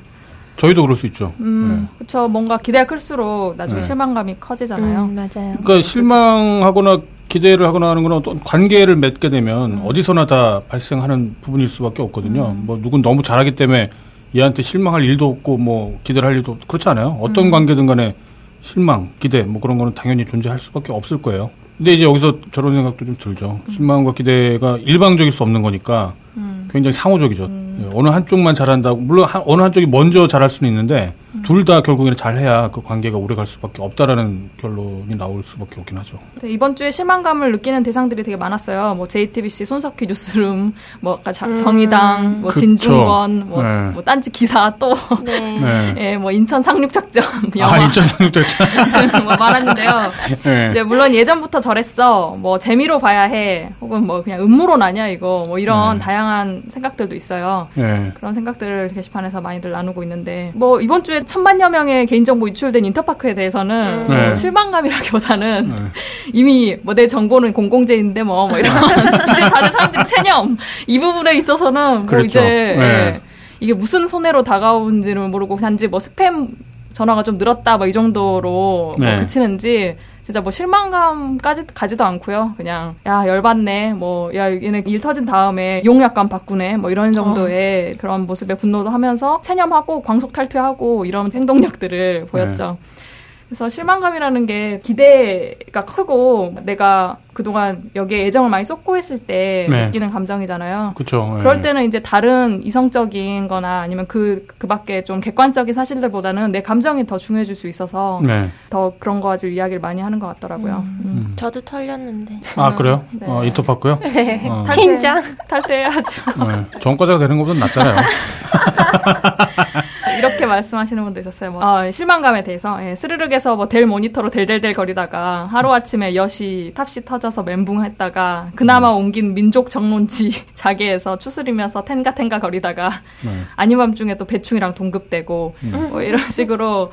저희도 그럴 수 있죠. 음, 네. 그렇죠. 뭔가 기대가 클수록 나중에 네. 실망감이 커지잖아요. 음, 맞아요. 그러니까 실망하거나 기대를 하거나 하는 건 어떤 관계를 맺게 되면 음. 어디서나 다 발생하는 부분일 수밖에 없거든요. 음. 뭐 누군 너무 잘하기 때문에 얘한테 실망할 일도 없고 뭐 기대를 할 일도 없고 그렇지 않아요. 어떤 음. 관계든 간에 실망, 기대 뭐 그런 거는 당연히 존재할 수밖에 없을 거예요. 근데 이제 여기서 저런 생각도 좀 들죠. 음. 실망과 기대가 일방적일 수 없는 거니까 음. 굉장히 상호적이죠. 음. 예, 어느 한쪽만 잘한다고 물론 한, 어느 한쪽이 먼저 잘할 수는 있는데 둘다 결국에는 잘해야 그 관계가 오래 갈 수밖에 없다라는 결론이 나올 수밖에 없긴 하죠. 네, 이번 주에 실망감을 느끼는 대상들이 되게 많았어요. 뭐 JTBC 손석희 뉴스룸, 뭐 아까 음. 정의당, 뭐 그쵸. 진중권, 뭐, 네. 뭐 딴지 기사 또, 네. 네. 예, 뭐 인천 상륙작전 영화. 아, 인천 상륙작전 뭐 말았는데요. 네. 이제 물론 예전부터 저랬어. 뭐 재미로 봐야 해. 혹은 뭐 그냥 음모론 아니야 이거. 뭐 이런 네. 다양한 생각들도 있어요. 네. 그런 생각들을 게시판에서 많이들 나누고 있는데 뭐 이번 주에 천만여 명의 개인정보 유출된 인터파크에 대해서는 음. 네. 실망감이라기보다는 네. 이미 뭐 내 정보는 공공재인데 뭐, 뭐 이런 이제 다들 사람들이 체념 이 부분에 있어서는 뭐 그렇죠. 이제 네. 예, 이게 무슨 손해로 다가온지를 모르고 단지 뭐 스팸 전화가 좀 늘었다 뭐 이 정도로 뭐 네. 뭐 그치는지 진짜 뭐 실망감까지 가지도 않고요. 그냥 야 열받네. 뭐 야 얘네 일 터진 다음에 용 약간 바꾸네. 뭐 이런 정도의 어. 그런 모습에 분노도 하면서 체념하고 광속 탈퇴하고 이런 행동력들을 보였죠. 네. 그래서 실망감이라는 게 기대가 크고 내가 그동안 여기에 애정을 많이 쏟고 했을 때 네. 느끼는 감정이잖아요. 그렇죠. 그럴 때는 이제 다른 이성적인 거나 아니면 그, 그 밖에 좀 객관적인 사실들보다는 내 감정이 더 중요해질 수 있어서 네. 더 그런 거 가지고 이야기를 많이 하는 것 같더라고요. 음. 음. 저도 털렸는데. 아, 그래요? 네. 어, 이토파고요? 네. 어. 진짜? 탈퇴해야죠. 네. 전과자가 되는 것보다 낫잖아요. 이렇게 말씀하시는 분도 있었어요. 뭐, 어, 실망감에 대해서 예, 스르륵에서 뭐 델 모니터로 델델델 거리다가 하루 아침에 여시 탑시 터져서 멘붕했다가 그나마 음. 옮긴 민족 정론지 자기에서 추스리면서 텐가 텐가 거리다가 네. 아닌 밤중에 또 배충이랑 동급되고 음. 뭐 이런 식으로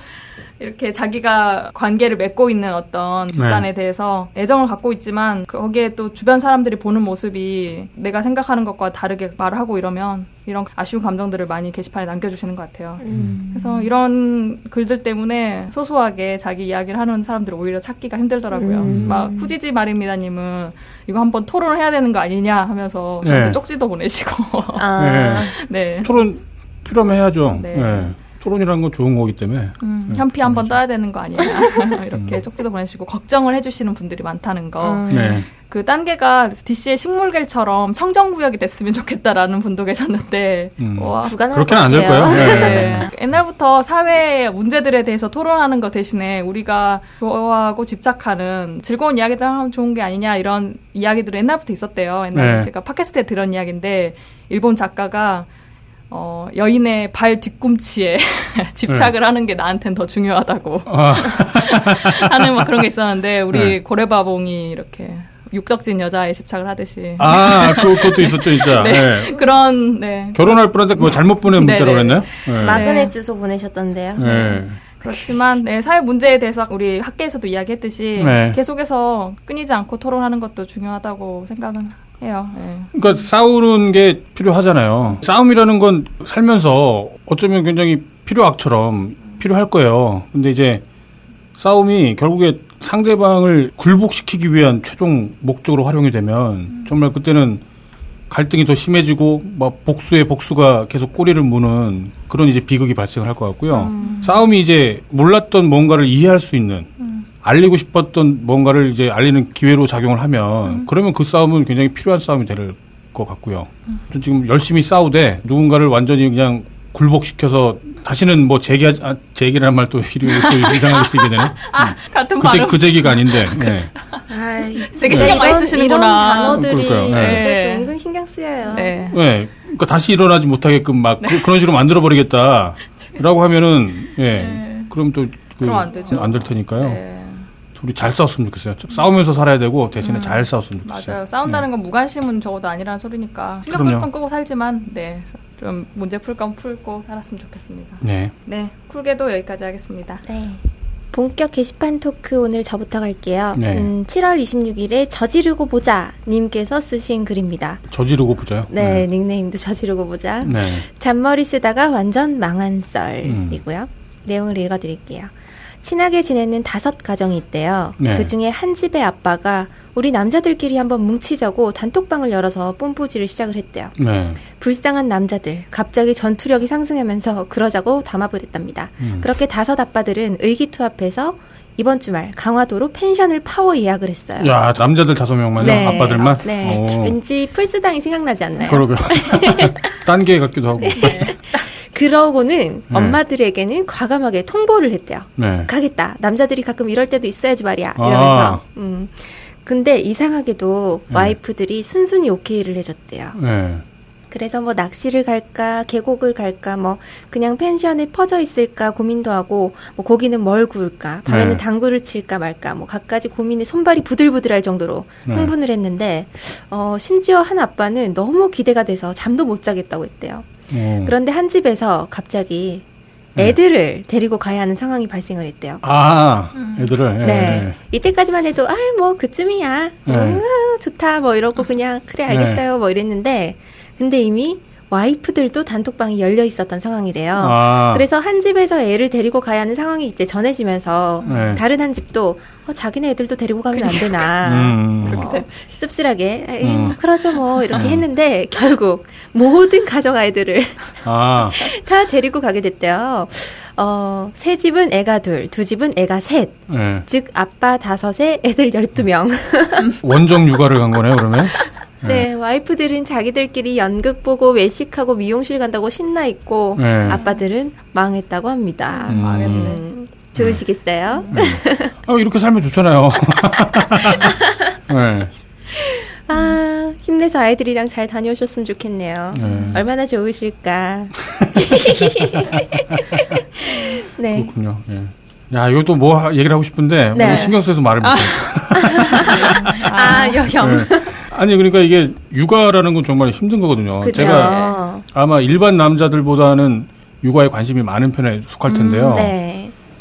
이렇게 자기가 관계를 맺고 있는 어떤 집단에 네. 대해서 애정을 갖고 있지만 거기에 또 주변 사람들이 보는 모습이 내가 생각하는 것과 다르게 말을 하고 이러면 이런 아쉬운 감정들을 많이 게시판에 남겨주시는 것 같아요. 음. 그래서 이런 글들 때문에 소소하게 자기 이야기를 하는 사람들을 오히려 찾기가 힘들더라고요. 음. 막 후지지 말입니다님은 이거 한번 토론을 해야 되는 거 아니냐 하면서 저한테 네. 쪽지도 보내시고. 아. 네. 네. 토론 필요하면 해야죠. 네. 네. 토론이라는 건 좋은 거기 때문에. 음, 네, 현피 한번 떠야 되는 거 아니냐. 이렇게 음. 쪽지도 보내시고 걱정을 해주시는 분들이 많다는 거. 음. 네. 그 단계가 DC의 식물계처럼 청정구역이 됐으면 좋겠다라는 분도 계셨는데 음. 와, 그렇게는 안 될 거예요. 네. 네. 옛날부터 사회 문제들에 대해서 토론하는 것 대신에 우리가 좋아하고 집착하는 즐거운 이야기들 하면 좋은 게 아니냐 이런 이야기들은 옛날부터 있었대요. 옛날에 네. 제가 팟캐스트에 들은 이야기인데 일본 작가가 어, 여인의 발 뒤꿈치에 집착을 네. 하는 게 나한텐 더 중요하다고 아. 하는 막 그런 게 있었는데 우리 네. 고래바봉이 이렇게 육덕진 여자에 집착을 하듯이 아 그, 그것도 있었죠 진짜 네. 네. 그런 네 결혼할 뻔한데 그거 잘못 보낸 문자라고 했나요? 네. 마그넷 주소 보내셨던데요. 네. 그렇지만 네, 사회 문제에 대해서 우리 학계에서도 이야기했듯이 네. 계속해서 끊이지 않고 토론하는 것도 중요하다고 생각은 해요. 네. 그러니까 싸우는 게 필요하잖아요. 싸움이라는 건 살면서 어쩌면 굉장히 필요악처럼 필요할 거예요. 근데 이제 싸움이 결국에 상대방을 굴복시키기 위한 최종 목적으로 활용이 되면 정말 그때는 갈등이 더 심해지고 막 복수의 복수가 계속 꼬리를 무는 그런 이제 비극이 발생을 할 것 같고요. 음. 싸움이 이제 몰랐던 뭔가를 이해할 수 있는 음. 알리고 싶었던 뭔가를 이제 알리는 기회로 작용을 하면 음. 그러면 그 싸움은 굉장히 필요한 싸움이 될 것 같고요. 음. 지금 열심히 싸우되 누군가를 완전히 그냥 굴복시켜서 다시는 뭐 제기 아, 제기라는 말도 이상하게 쓰게 되네. 아, 음. 같은 그, 제, 그 제기가 아닌데. 네. 아, 되게 신경 많이 쓰시는구나. 이런 단어들이 네. 진짜 좀 은근 신경 쓰여요. 네. 네. 그러니까 다시 일어나지 못하게끔 막 네. 그, 런 식으로 만들어 버리겠다라고 하면은 예. 네. 그럼 또 그, 안될 테니까요. 네. 우리 잘 싸웠으면 좋겠어요. 싸우면서 살아야 되고 대신에 음. 잘 싸웠으면 좋겠어요. 맞아요. 싸운다는 네. 건 무관심은 적어도 아니라는 소리니까 신경 끌건 끄고 살지만 네. 좀 문제 풀 건 풀고 살았으면 좋겠습니다. 네. 네. 쿨게도 여기까지 하겠습니다. 네. 본격 게시판 talk 오늘 저부터 갈게요. 네. 음, 7월 26일에 저지르고 보자 님께서 쓰신 글입니다. 저지르고 보자요? 네, 네. 닉네임도 저지르고 보자. 네. 잔머리 쓰다가 완전 망한 썰이고요. 음. 내용을 읽어드릴게요. 친하게 지내는 다섯 가정이 있대요. 네. 그 중에 한 집의 아빠가 우리 남자들끼리 한번 뭉치자고 단톡방을 열어서 뽐뿌지를 시작을 했대요. 네. 불쌍한 남자들 갑자기 전투력이 상승하면서 그러자고 담합을 했답니다. 음. 그렇게 다섯 아빠들은 의기투합해서 이번 주말 강화도로 펜션을 파워 예약을 했어요. 야 남자들 다섯 명만요? 네. 아빠들만? 네. 오. 왠지 풀스당이 생각나지 않나요? 그러게요. 딴 게 같기도 하고. 네. 그러고는 네. 엄마들에게는 과감하게 통보를 했대요. 네. 가겠다. 남자들이 가끔 이럴 때도 있어야지 말이야. 아. 이러면서. 아. 음. 근데 이상하게도 네. 와이프들이 순순히 오케이를 해줬대요. 네. 그래서 뭐 낚시를 갈까, 계곡을 갈까, 뭐 그냥 펜션에 퍼져 있을까 고민도 하고, 뭐 고기는 뭘 구울까, 밤에는 네. 당구를 칠까 말까, 뭐 갖가지 고민에 손발이 부들부들할 정도로 네. 흥분을 했는데, 어 심지어 한 아빠는 너무 기대가 돼서 잠도 못 자겠다고 했대요. 오. 그런데 한 집에서 갑자기 네. 애들을 데리고 가야 하는 상황이 발생을 했대요. 아, 애들을. 네. 네. 이때까지만 해도 아, 뭐 그쯤이야. 네. 음, 좋다. 뭐 이러고 그냥 그래 알겠어요. 뭐 이랬는데 근데 이미 와이프들도 단톡방이 열려 있었던 상황이래요. 아. 그래서 한 집에서 애를 데리고 가야 하는 상황이 이제 전해지면서 네. 다른 한 집도 어, 자기네 애들도 데리고 가면 안 되나 음. 어, 씁쓸하게 에이, 음. 뭐 그러죠 뭐 이렇게 음. 했는데 결국 모든 가정 아이들을 아. 다 데리고 가게 됐대요. 어, 세 집은 애가 둘, 두 집은 애가 셋. 네. 즉, 아빠 다섯에 애들 열두 명 원정 육아를 간 거네요, 그러면? 네, 네, 와이프들은 자기들끼리 연극 보고 외식하고 미용실 간다고 신나 있고 네. 아빠들은 망했다고 합니다. 음. 음, 좋으시겠어요? 음. 아, 이렇게 살면 좋잖아요. 네. 아, 힘내서 아이들이랑 잘 다녀오셨으면 좋겠네요. 네. 얼마나 좋으실까. 네. 그렇군요. 네. 야, 이것도 뭐 얘기를 하고 싶은데 네. 신경 써서 말을 못해. 아, 여경. 네. 아니 그러니까 이게 육아라는 건 정말 힘든 거거든요. 그쵸. 제가 아마 일반 남자들보다는 육아에 관심이 많은 편에 속할 텐데요. 음, 네.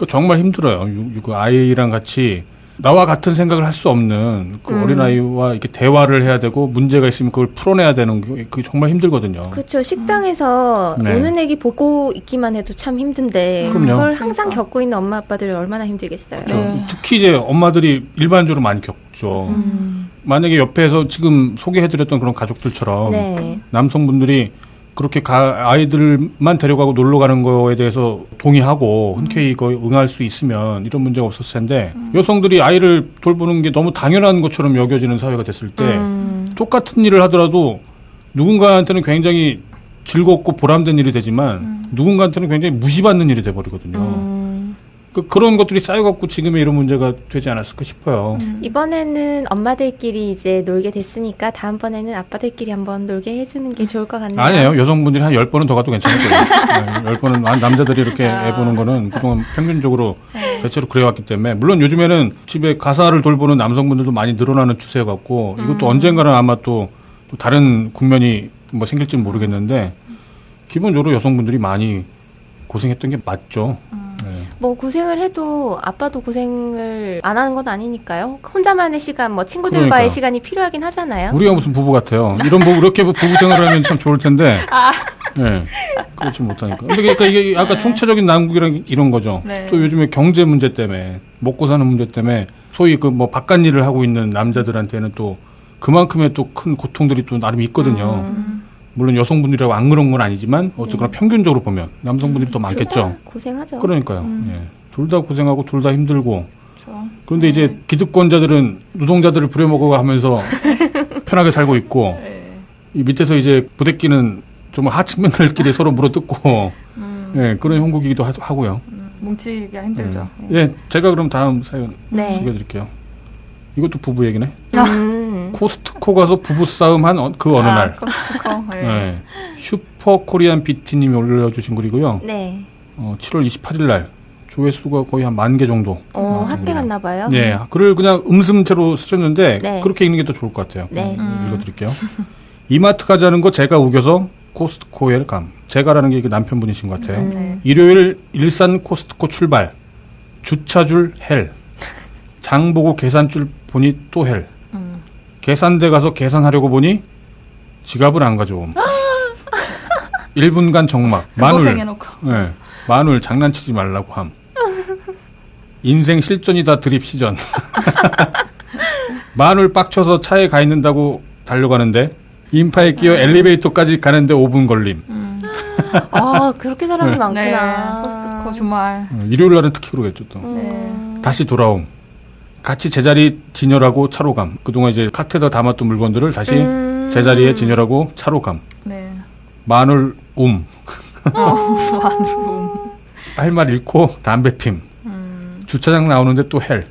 그 정말 힘들어요. 육아 아이랑 같이 나와 같은 생각을 할 수 없는 그 음. 어린아이와 이렇게 대화를 해야 되고 문제가 있으면 그걸 풀어내야 되는 게 그게 정말 힘들거든요. 그렇죠. 식당에서 네. 오는 애기 보고 있기만 해도 참 힘든데 그럼요. 그걸 항상 그러니까. 겪고 있는 엄마 아빠들이 얼마나 힘들겠어요. 그렇죠. 네. 특히 이제 엄마들이 일반적으로 많이 겪죠. 음. 만약에 옆에서 지금 소개해드렸던 그런 가족들처럼 네. 남성분들이 그렇게 가, 아이들만 데려가고 놀러 가는 거에 대해서 동의하고 흔쾌히 거 응할 수 있으면 이런 문제가 없었을 텐데 음. 여성들이 아이를 돌보는 게 너무 당연한 것처럼 여겨지는 사회가 됐을 때 음. 똑같은 일을 하더라도 누군가한테는 굉장히 즐겁고 보람된 일이 되지만 음. 누군가한테는 굉장히 무시받는 일이 돼버리거든요. 음. 그, 그런 것들이 쌓여갖고 지금의 이런 문제가 되지 않았을까 싶어요. 음. 이번에는 엄마들끼리 이제 놀게 됐으니까 다음번에는 아빠들끼리 한번 놀게 해주는 게 좋을 것 같네요. 아니에요. 여성분들이 한 10번은 더 가도 괜찮을 거예요. 네, 10번은, 남자들이 이렇게 아. 애 보는 거는 그동안 평균적으로 네. 대체로 그래왔기 때문에, 물론 요즘에는 집에 가사를 돌보는 남성분들도 많이 늘어나는 추세 같고, 이것도 음. 언젠가는 아마 또, 또 다른 국면이 뭐 생길지는 모르겠는데, 기본적으로 여성분들이 많이 고생했던 게 맞죠. 음. 뭐 고생을 해도 아빠도 고생을 안 하는 건 아니니까요. 혼자만의 시간, 뭐 친구들과의 그러니까. 시간이 필요하긴 하잖아요. 우리가 무슨 부부 같아요. 이런 부부 이렇게 부부 생활을 하면 참 좋을 텐데. 아. 네. 그렇지 못하니까. 근데 그러니까 이게 아까 네. 총체적인 난국이랑 이런 거죠. 네. 또 요즘에 경제 문제 때문에 먹고 사는 문제 때문에 소위 그 뭐 바깥 일을 하고 있는 남자들한테는 또 그만큼의 또 큰 고통들이 또 나름 있거든요. 음. 물론 여성분들이라고 안 그런 건 아니지만 어쨌거나 네. 평균적으로 보면 남성분들이 더 많겠죠. 고생하죠. 그러니까요. 음. 예. 둘 다 고생하고 둘 다 힘들고. 그렇죠. 그런데 이제 네. 기득권자들은 노동자들을 부려먹어 하면서 편하게 살고 있고 네. 이 밑에서 이제 부대끼는 좀 하층민들끼리 서로 물어뜯고 음. 예, 그런 형국이기도 하, 고요 음, 뭉치기가 힘들죠. 예. 예, 제가 그럼 다음 사연 네. 소개해드릴게요. 이것도 부부 얘기네. 음. 코스트코 가서 부부싸움 한 그 어느 아, 날. 코스트코. 네. 네. 슈퍼 코리안 비티님이 올려주신 글이고요. 네. 어, 7월 28일 날 조회수가 거의 한 만 개 정도. 어, 핫게 갔나 봐요. 네. 글을 그냥 음슴체로 쓰셨는데 네. 그렇게 읽는 게 더 좋을 것 같아요. 네. 음. 읽어드릴게요. 이마트 가자는 거 제가 우겨서 코스트코에 감. 제가라는 게 남편분이신 것 같아요. 음. 네. 일요일 일산 코스트코 출발. 주차줄 헬. 장 보고 계산줄 보니 또 헬. 계산대 가서 계산하려고 보니 지갑을 안 가져옴. 1분간 정막. 마눌. 네, 마눌 장난치지 말라고 함. 인생 실전이다 드립 시전. 마눌 빡쳐서 차에 가 있는다고 달려가는데 인파에 끼어 엘리베이터까지 가는데 5분 걸림. 음. 아 그렇게 사람이 네. 많구나. 네, 포스트코 주말. 어, 일요일 날은 특히 그러겠죠 또. 음. 다시 돌아옴. 같이 제자리 진열하고 차로 감. 그동안 이제 카트에다 담았던 물건들을 다시 음. 제자리에 진열하고 차로 감. 네. 마늘 움. 어, 완룸. 할말 잃고 담배 핌. 음. 주차장 나오는데 또 헬.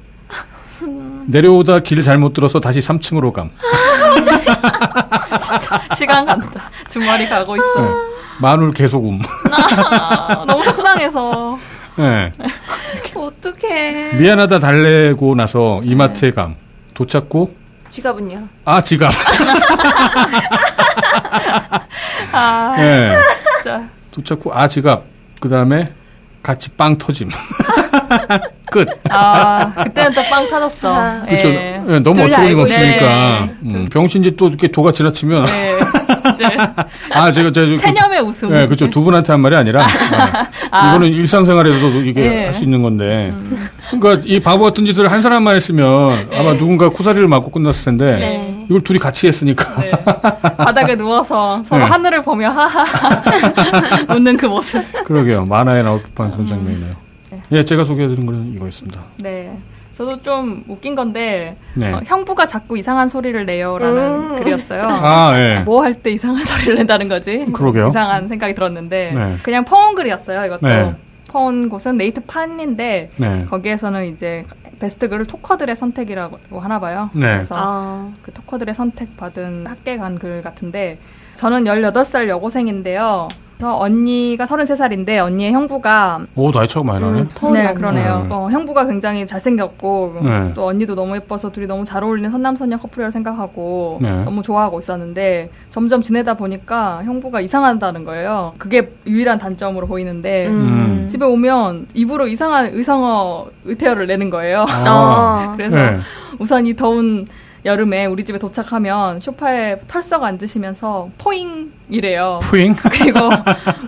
내려오다 길 잘못 들어서 다시 3층으로 감. 시간 간다. 주말이 가고 있어. 네. 마눌 계속 움. 아, 너무 속상해서. 네. 어떡해. 미안하다 달래고 나서 이마트에 감. 도착 후 지갑은요? 아, 지갑. 아, 네. 진짜. 도착 후, 아, 지갑. 그 다음에 같이 빵 터짐. 끝. 아, 그때는 또 빵 터졌어. 아, 그렇죠. 예. 네, 너무 어처구니 없으니까. 네. 음, 병신지 또 이렇게 도가 지나치면. 네. 아, 제가, 제가. 체념의 웃음. 네, 그렇죠. 두 분한테 한 말이 아니라. 아, 이거는 일상생활에서도 이게 네. 할수 있는 건데. 음. 그러니까 이 바보 같은 짓을 한 사람만 했으면 네. 아마 누군가 쿠사리를 맞고 끝났을 텐데. 네. 이걸 둘이 같이 했으니까. 네. 바닥에 누워서 서로 네. 하늘을 보며 하하 웃는 그 모습. 그러게요. 만화에 나올 법한 그런 장면이네요. 네. 예, 제가 소개해드린 거는 이거였습니다. 네. 저도 좀 웃긴 건데 네. 어, 형부가 자꾸 이상한 소리를 내요라는 음. 글이었어요. 아, 네. 뭐할 때 이상한 소리를 낸다는 거지? 그러게요. 이상한 생각이 들었는데 네. 그냥 퍼온 글이었어요. 이것도 네. 퍼온 곳은 네이트 판인데 네. 거기에서는 이제 베스트 글을 talker들의 선택이라고 하나 봐요. 네. 그래서 아. 그 talker들의 선택 받은 핫게 간 글 같은데 저는 18살 여고생인데요. 저 언니가 33살인데 언니의 형부가 오 나이 차가 많이 나네. 음, 네, 그러네요. 네. 어, 형부가 굉장히 잘생겼고 네. 또 언니도 너무 예뻐서 둘이 너무 잘 어울리는 선남선녀 커플이라고 생각하고 네. 너무 좋아하고 있었는데 점점 지내다 보니까 형부가 이상하다는 거예요. 그게 유일한 단점으로 보이는데 음. 집에 오면 입으로 이상한 의성어 의태어를 내는 거예요. 아. 그래서 네. 우선 이 더운 여름에 우리 집에 도착하면 소파에 털썩 앉으시면서 포잉 이래요. 포잉? 그리고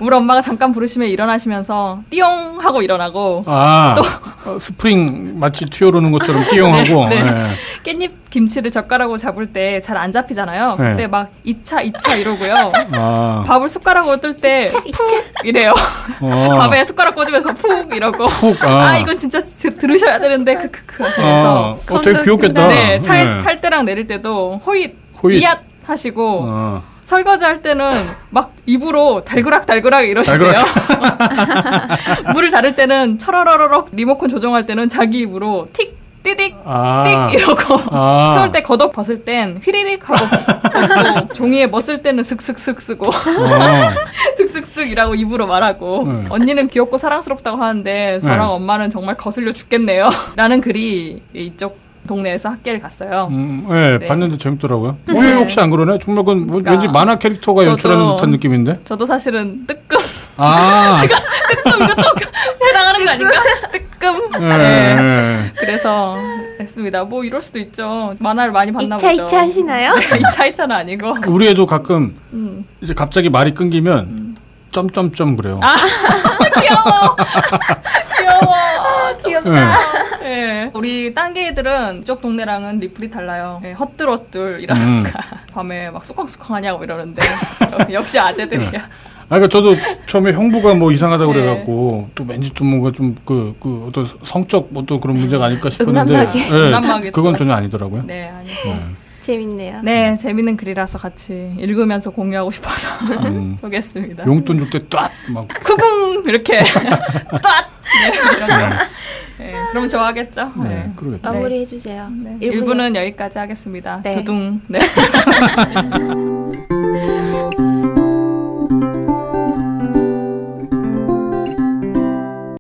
우리 엄마가 잠깐 부르시면 일어나시면서 띠용 하고 일어나고 아, 또 어, 스프링 마치 튀어오르는 것처럼 띠용 하고 네, 네. 네. 깻잎 김치를 젓가락으로 잡을 때 잘 안 잡히잖아요. 네. 그때 막 읏차 읏차 이러고요. 아. 밥을 숟가락으로 뜰 때 푹 이래요. 어. 밥에 숟가락 꽂으면서 푹 이러고 푹, 아. 아 이건 진짜 들으셔야 되는데 크크크 하시면서 아. 어, 되게 귀엽겠다. 네, 차에 네. 탈 때랑 내릴 때도 호잇 호잇 이앗 하시고 아. 설거지 할 때는 막 입으로 달그락 달그락 이러시대요. 물을 다를 때는 철어러러럭 리모컨 조정할 때는 자기 입으로 틱 띠딕 아. 띡 이러고 아. 추울 때 겉옷 벗을 땐 휘리릭 하고 종이에 뭐쓸 때는 슥슥슥 쓰고 아. 슥슥슥 이라고 입으로 말하고 네. 언니는 귀엽고 사랑스럽다고 하는데 저랑 네. 엄마는 정말 거슬려 죽겠네요 라는 글이 이쪽 동네에서 학교를 갔어요. 음, 네, 네, 봤는데 재밌더라고요. 네. 왜 혹시 안 그러네? 정말 그건 뭐 그러니까 왠지 만화 캐릭터가 저도, 연출하는 듯한 느낌인데? 저도 사실은 뜨끔. 아. 지금 뜨끔 이것도 해당하는 거 아닌가? 뜨끔. 네. 네. 그래서 했습니다. 뭐 이럴 수도 있죠. 만화를 많이 봤나 2차, 보죠. 2차 하시나요? 2차 2차는 아니고. 우리 애도 가끔 음. 이제 갑자기 말이 끊기면 음. 점점점 그래요. 아, 귀여워. 귀여워. 아, 귀엽다. 네. 네. 우리 딴개 애들은 이쪽 동네랑은 리플이 달라요. 네, 헛들헛들 이러니까 음. 밤에 막 쑥컹쑥컹 하냐고 이러는데 역시 아재들이야. 네. 아, 그러니까 저도 처음에 형부가 뭐 이상하다고 네. 그래갖고 또 왠지 또 뭔가 좀 그 그 어떤 성적 뭐 또 그런 문제가 아닐까 싶었는데, 네, 그건 전혀 아니더라고요. 네, 아니고. 네. 재밌네요. 네, 재밌는 글이라서 같이 읽으면서 공유하고 싶어서 음. 소개했습니다. 용돈 줄 때 뚜앗 막 쿠궁 이렇게 뚜앗 네, 거. 네, 그럼 좋아하겠죠. 네, 네. 그러겠죠. 마무리 해 주세요. 네. 1부는 여기까지 하겠습니다. 네. 두둥. 네.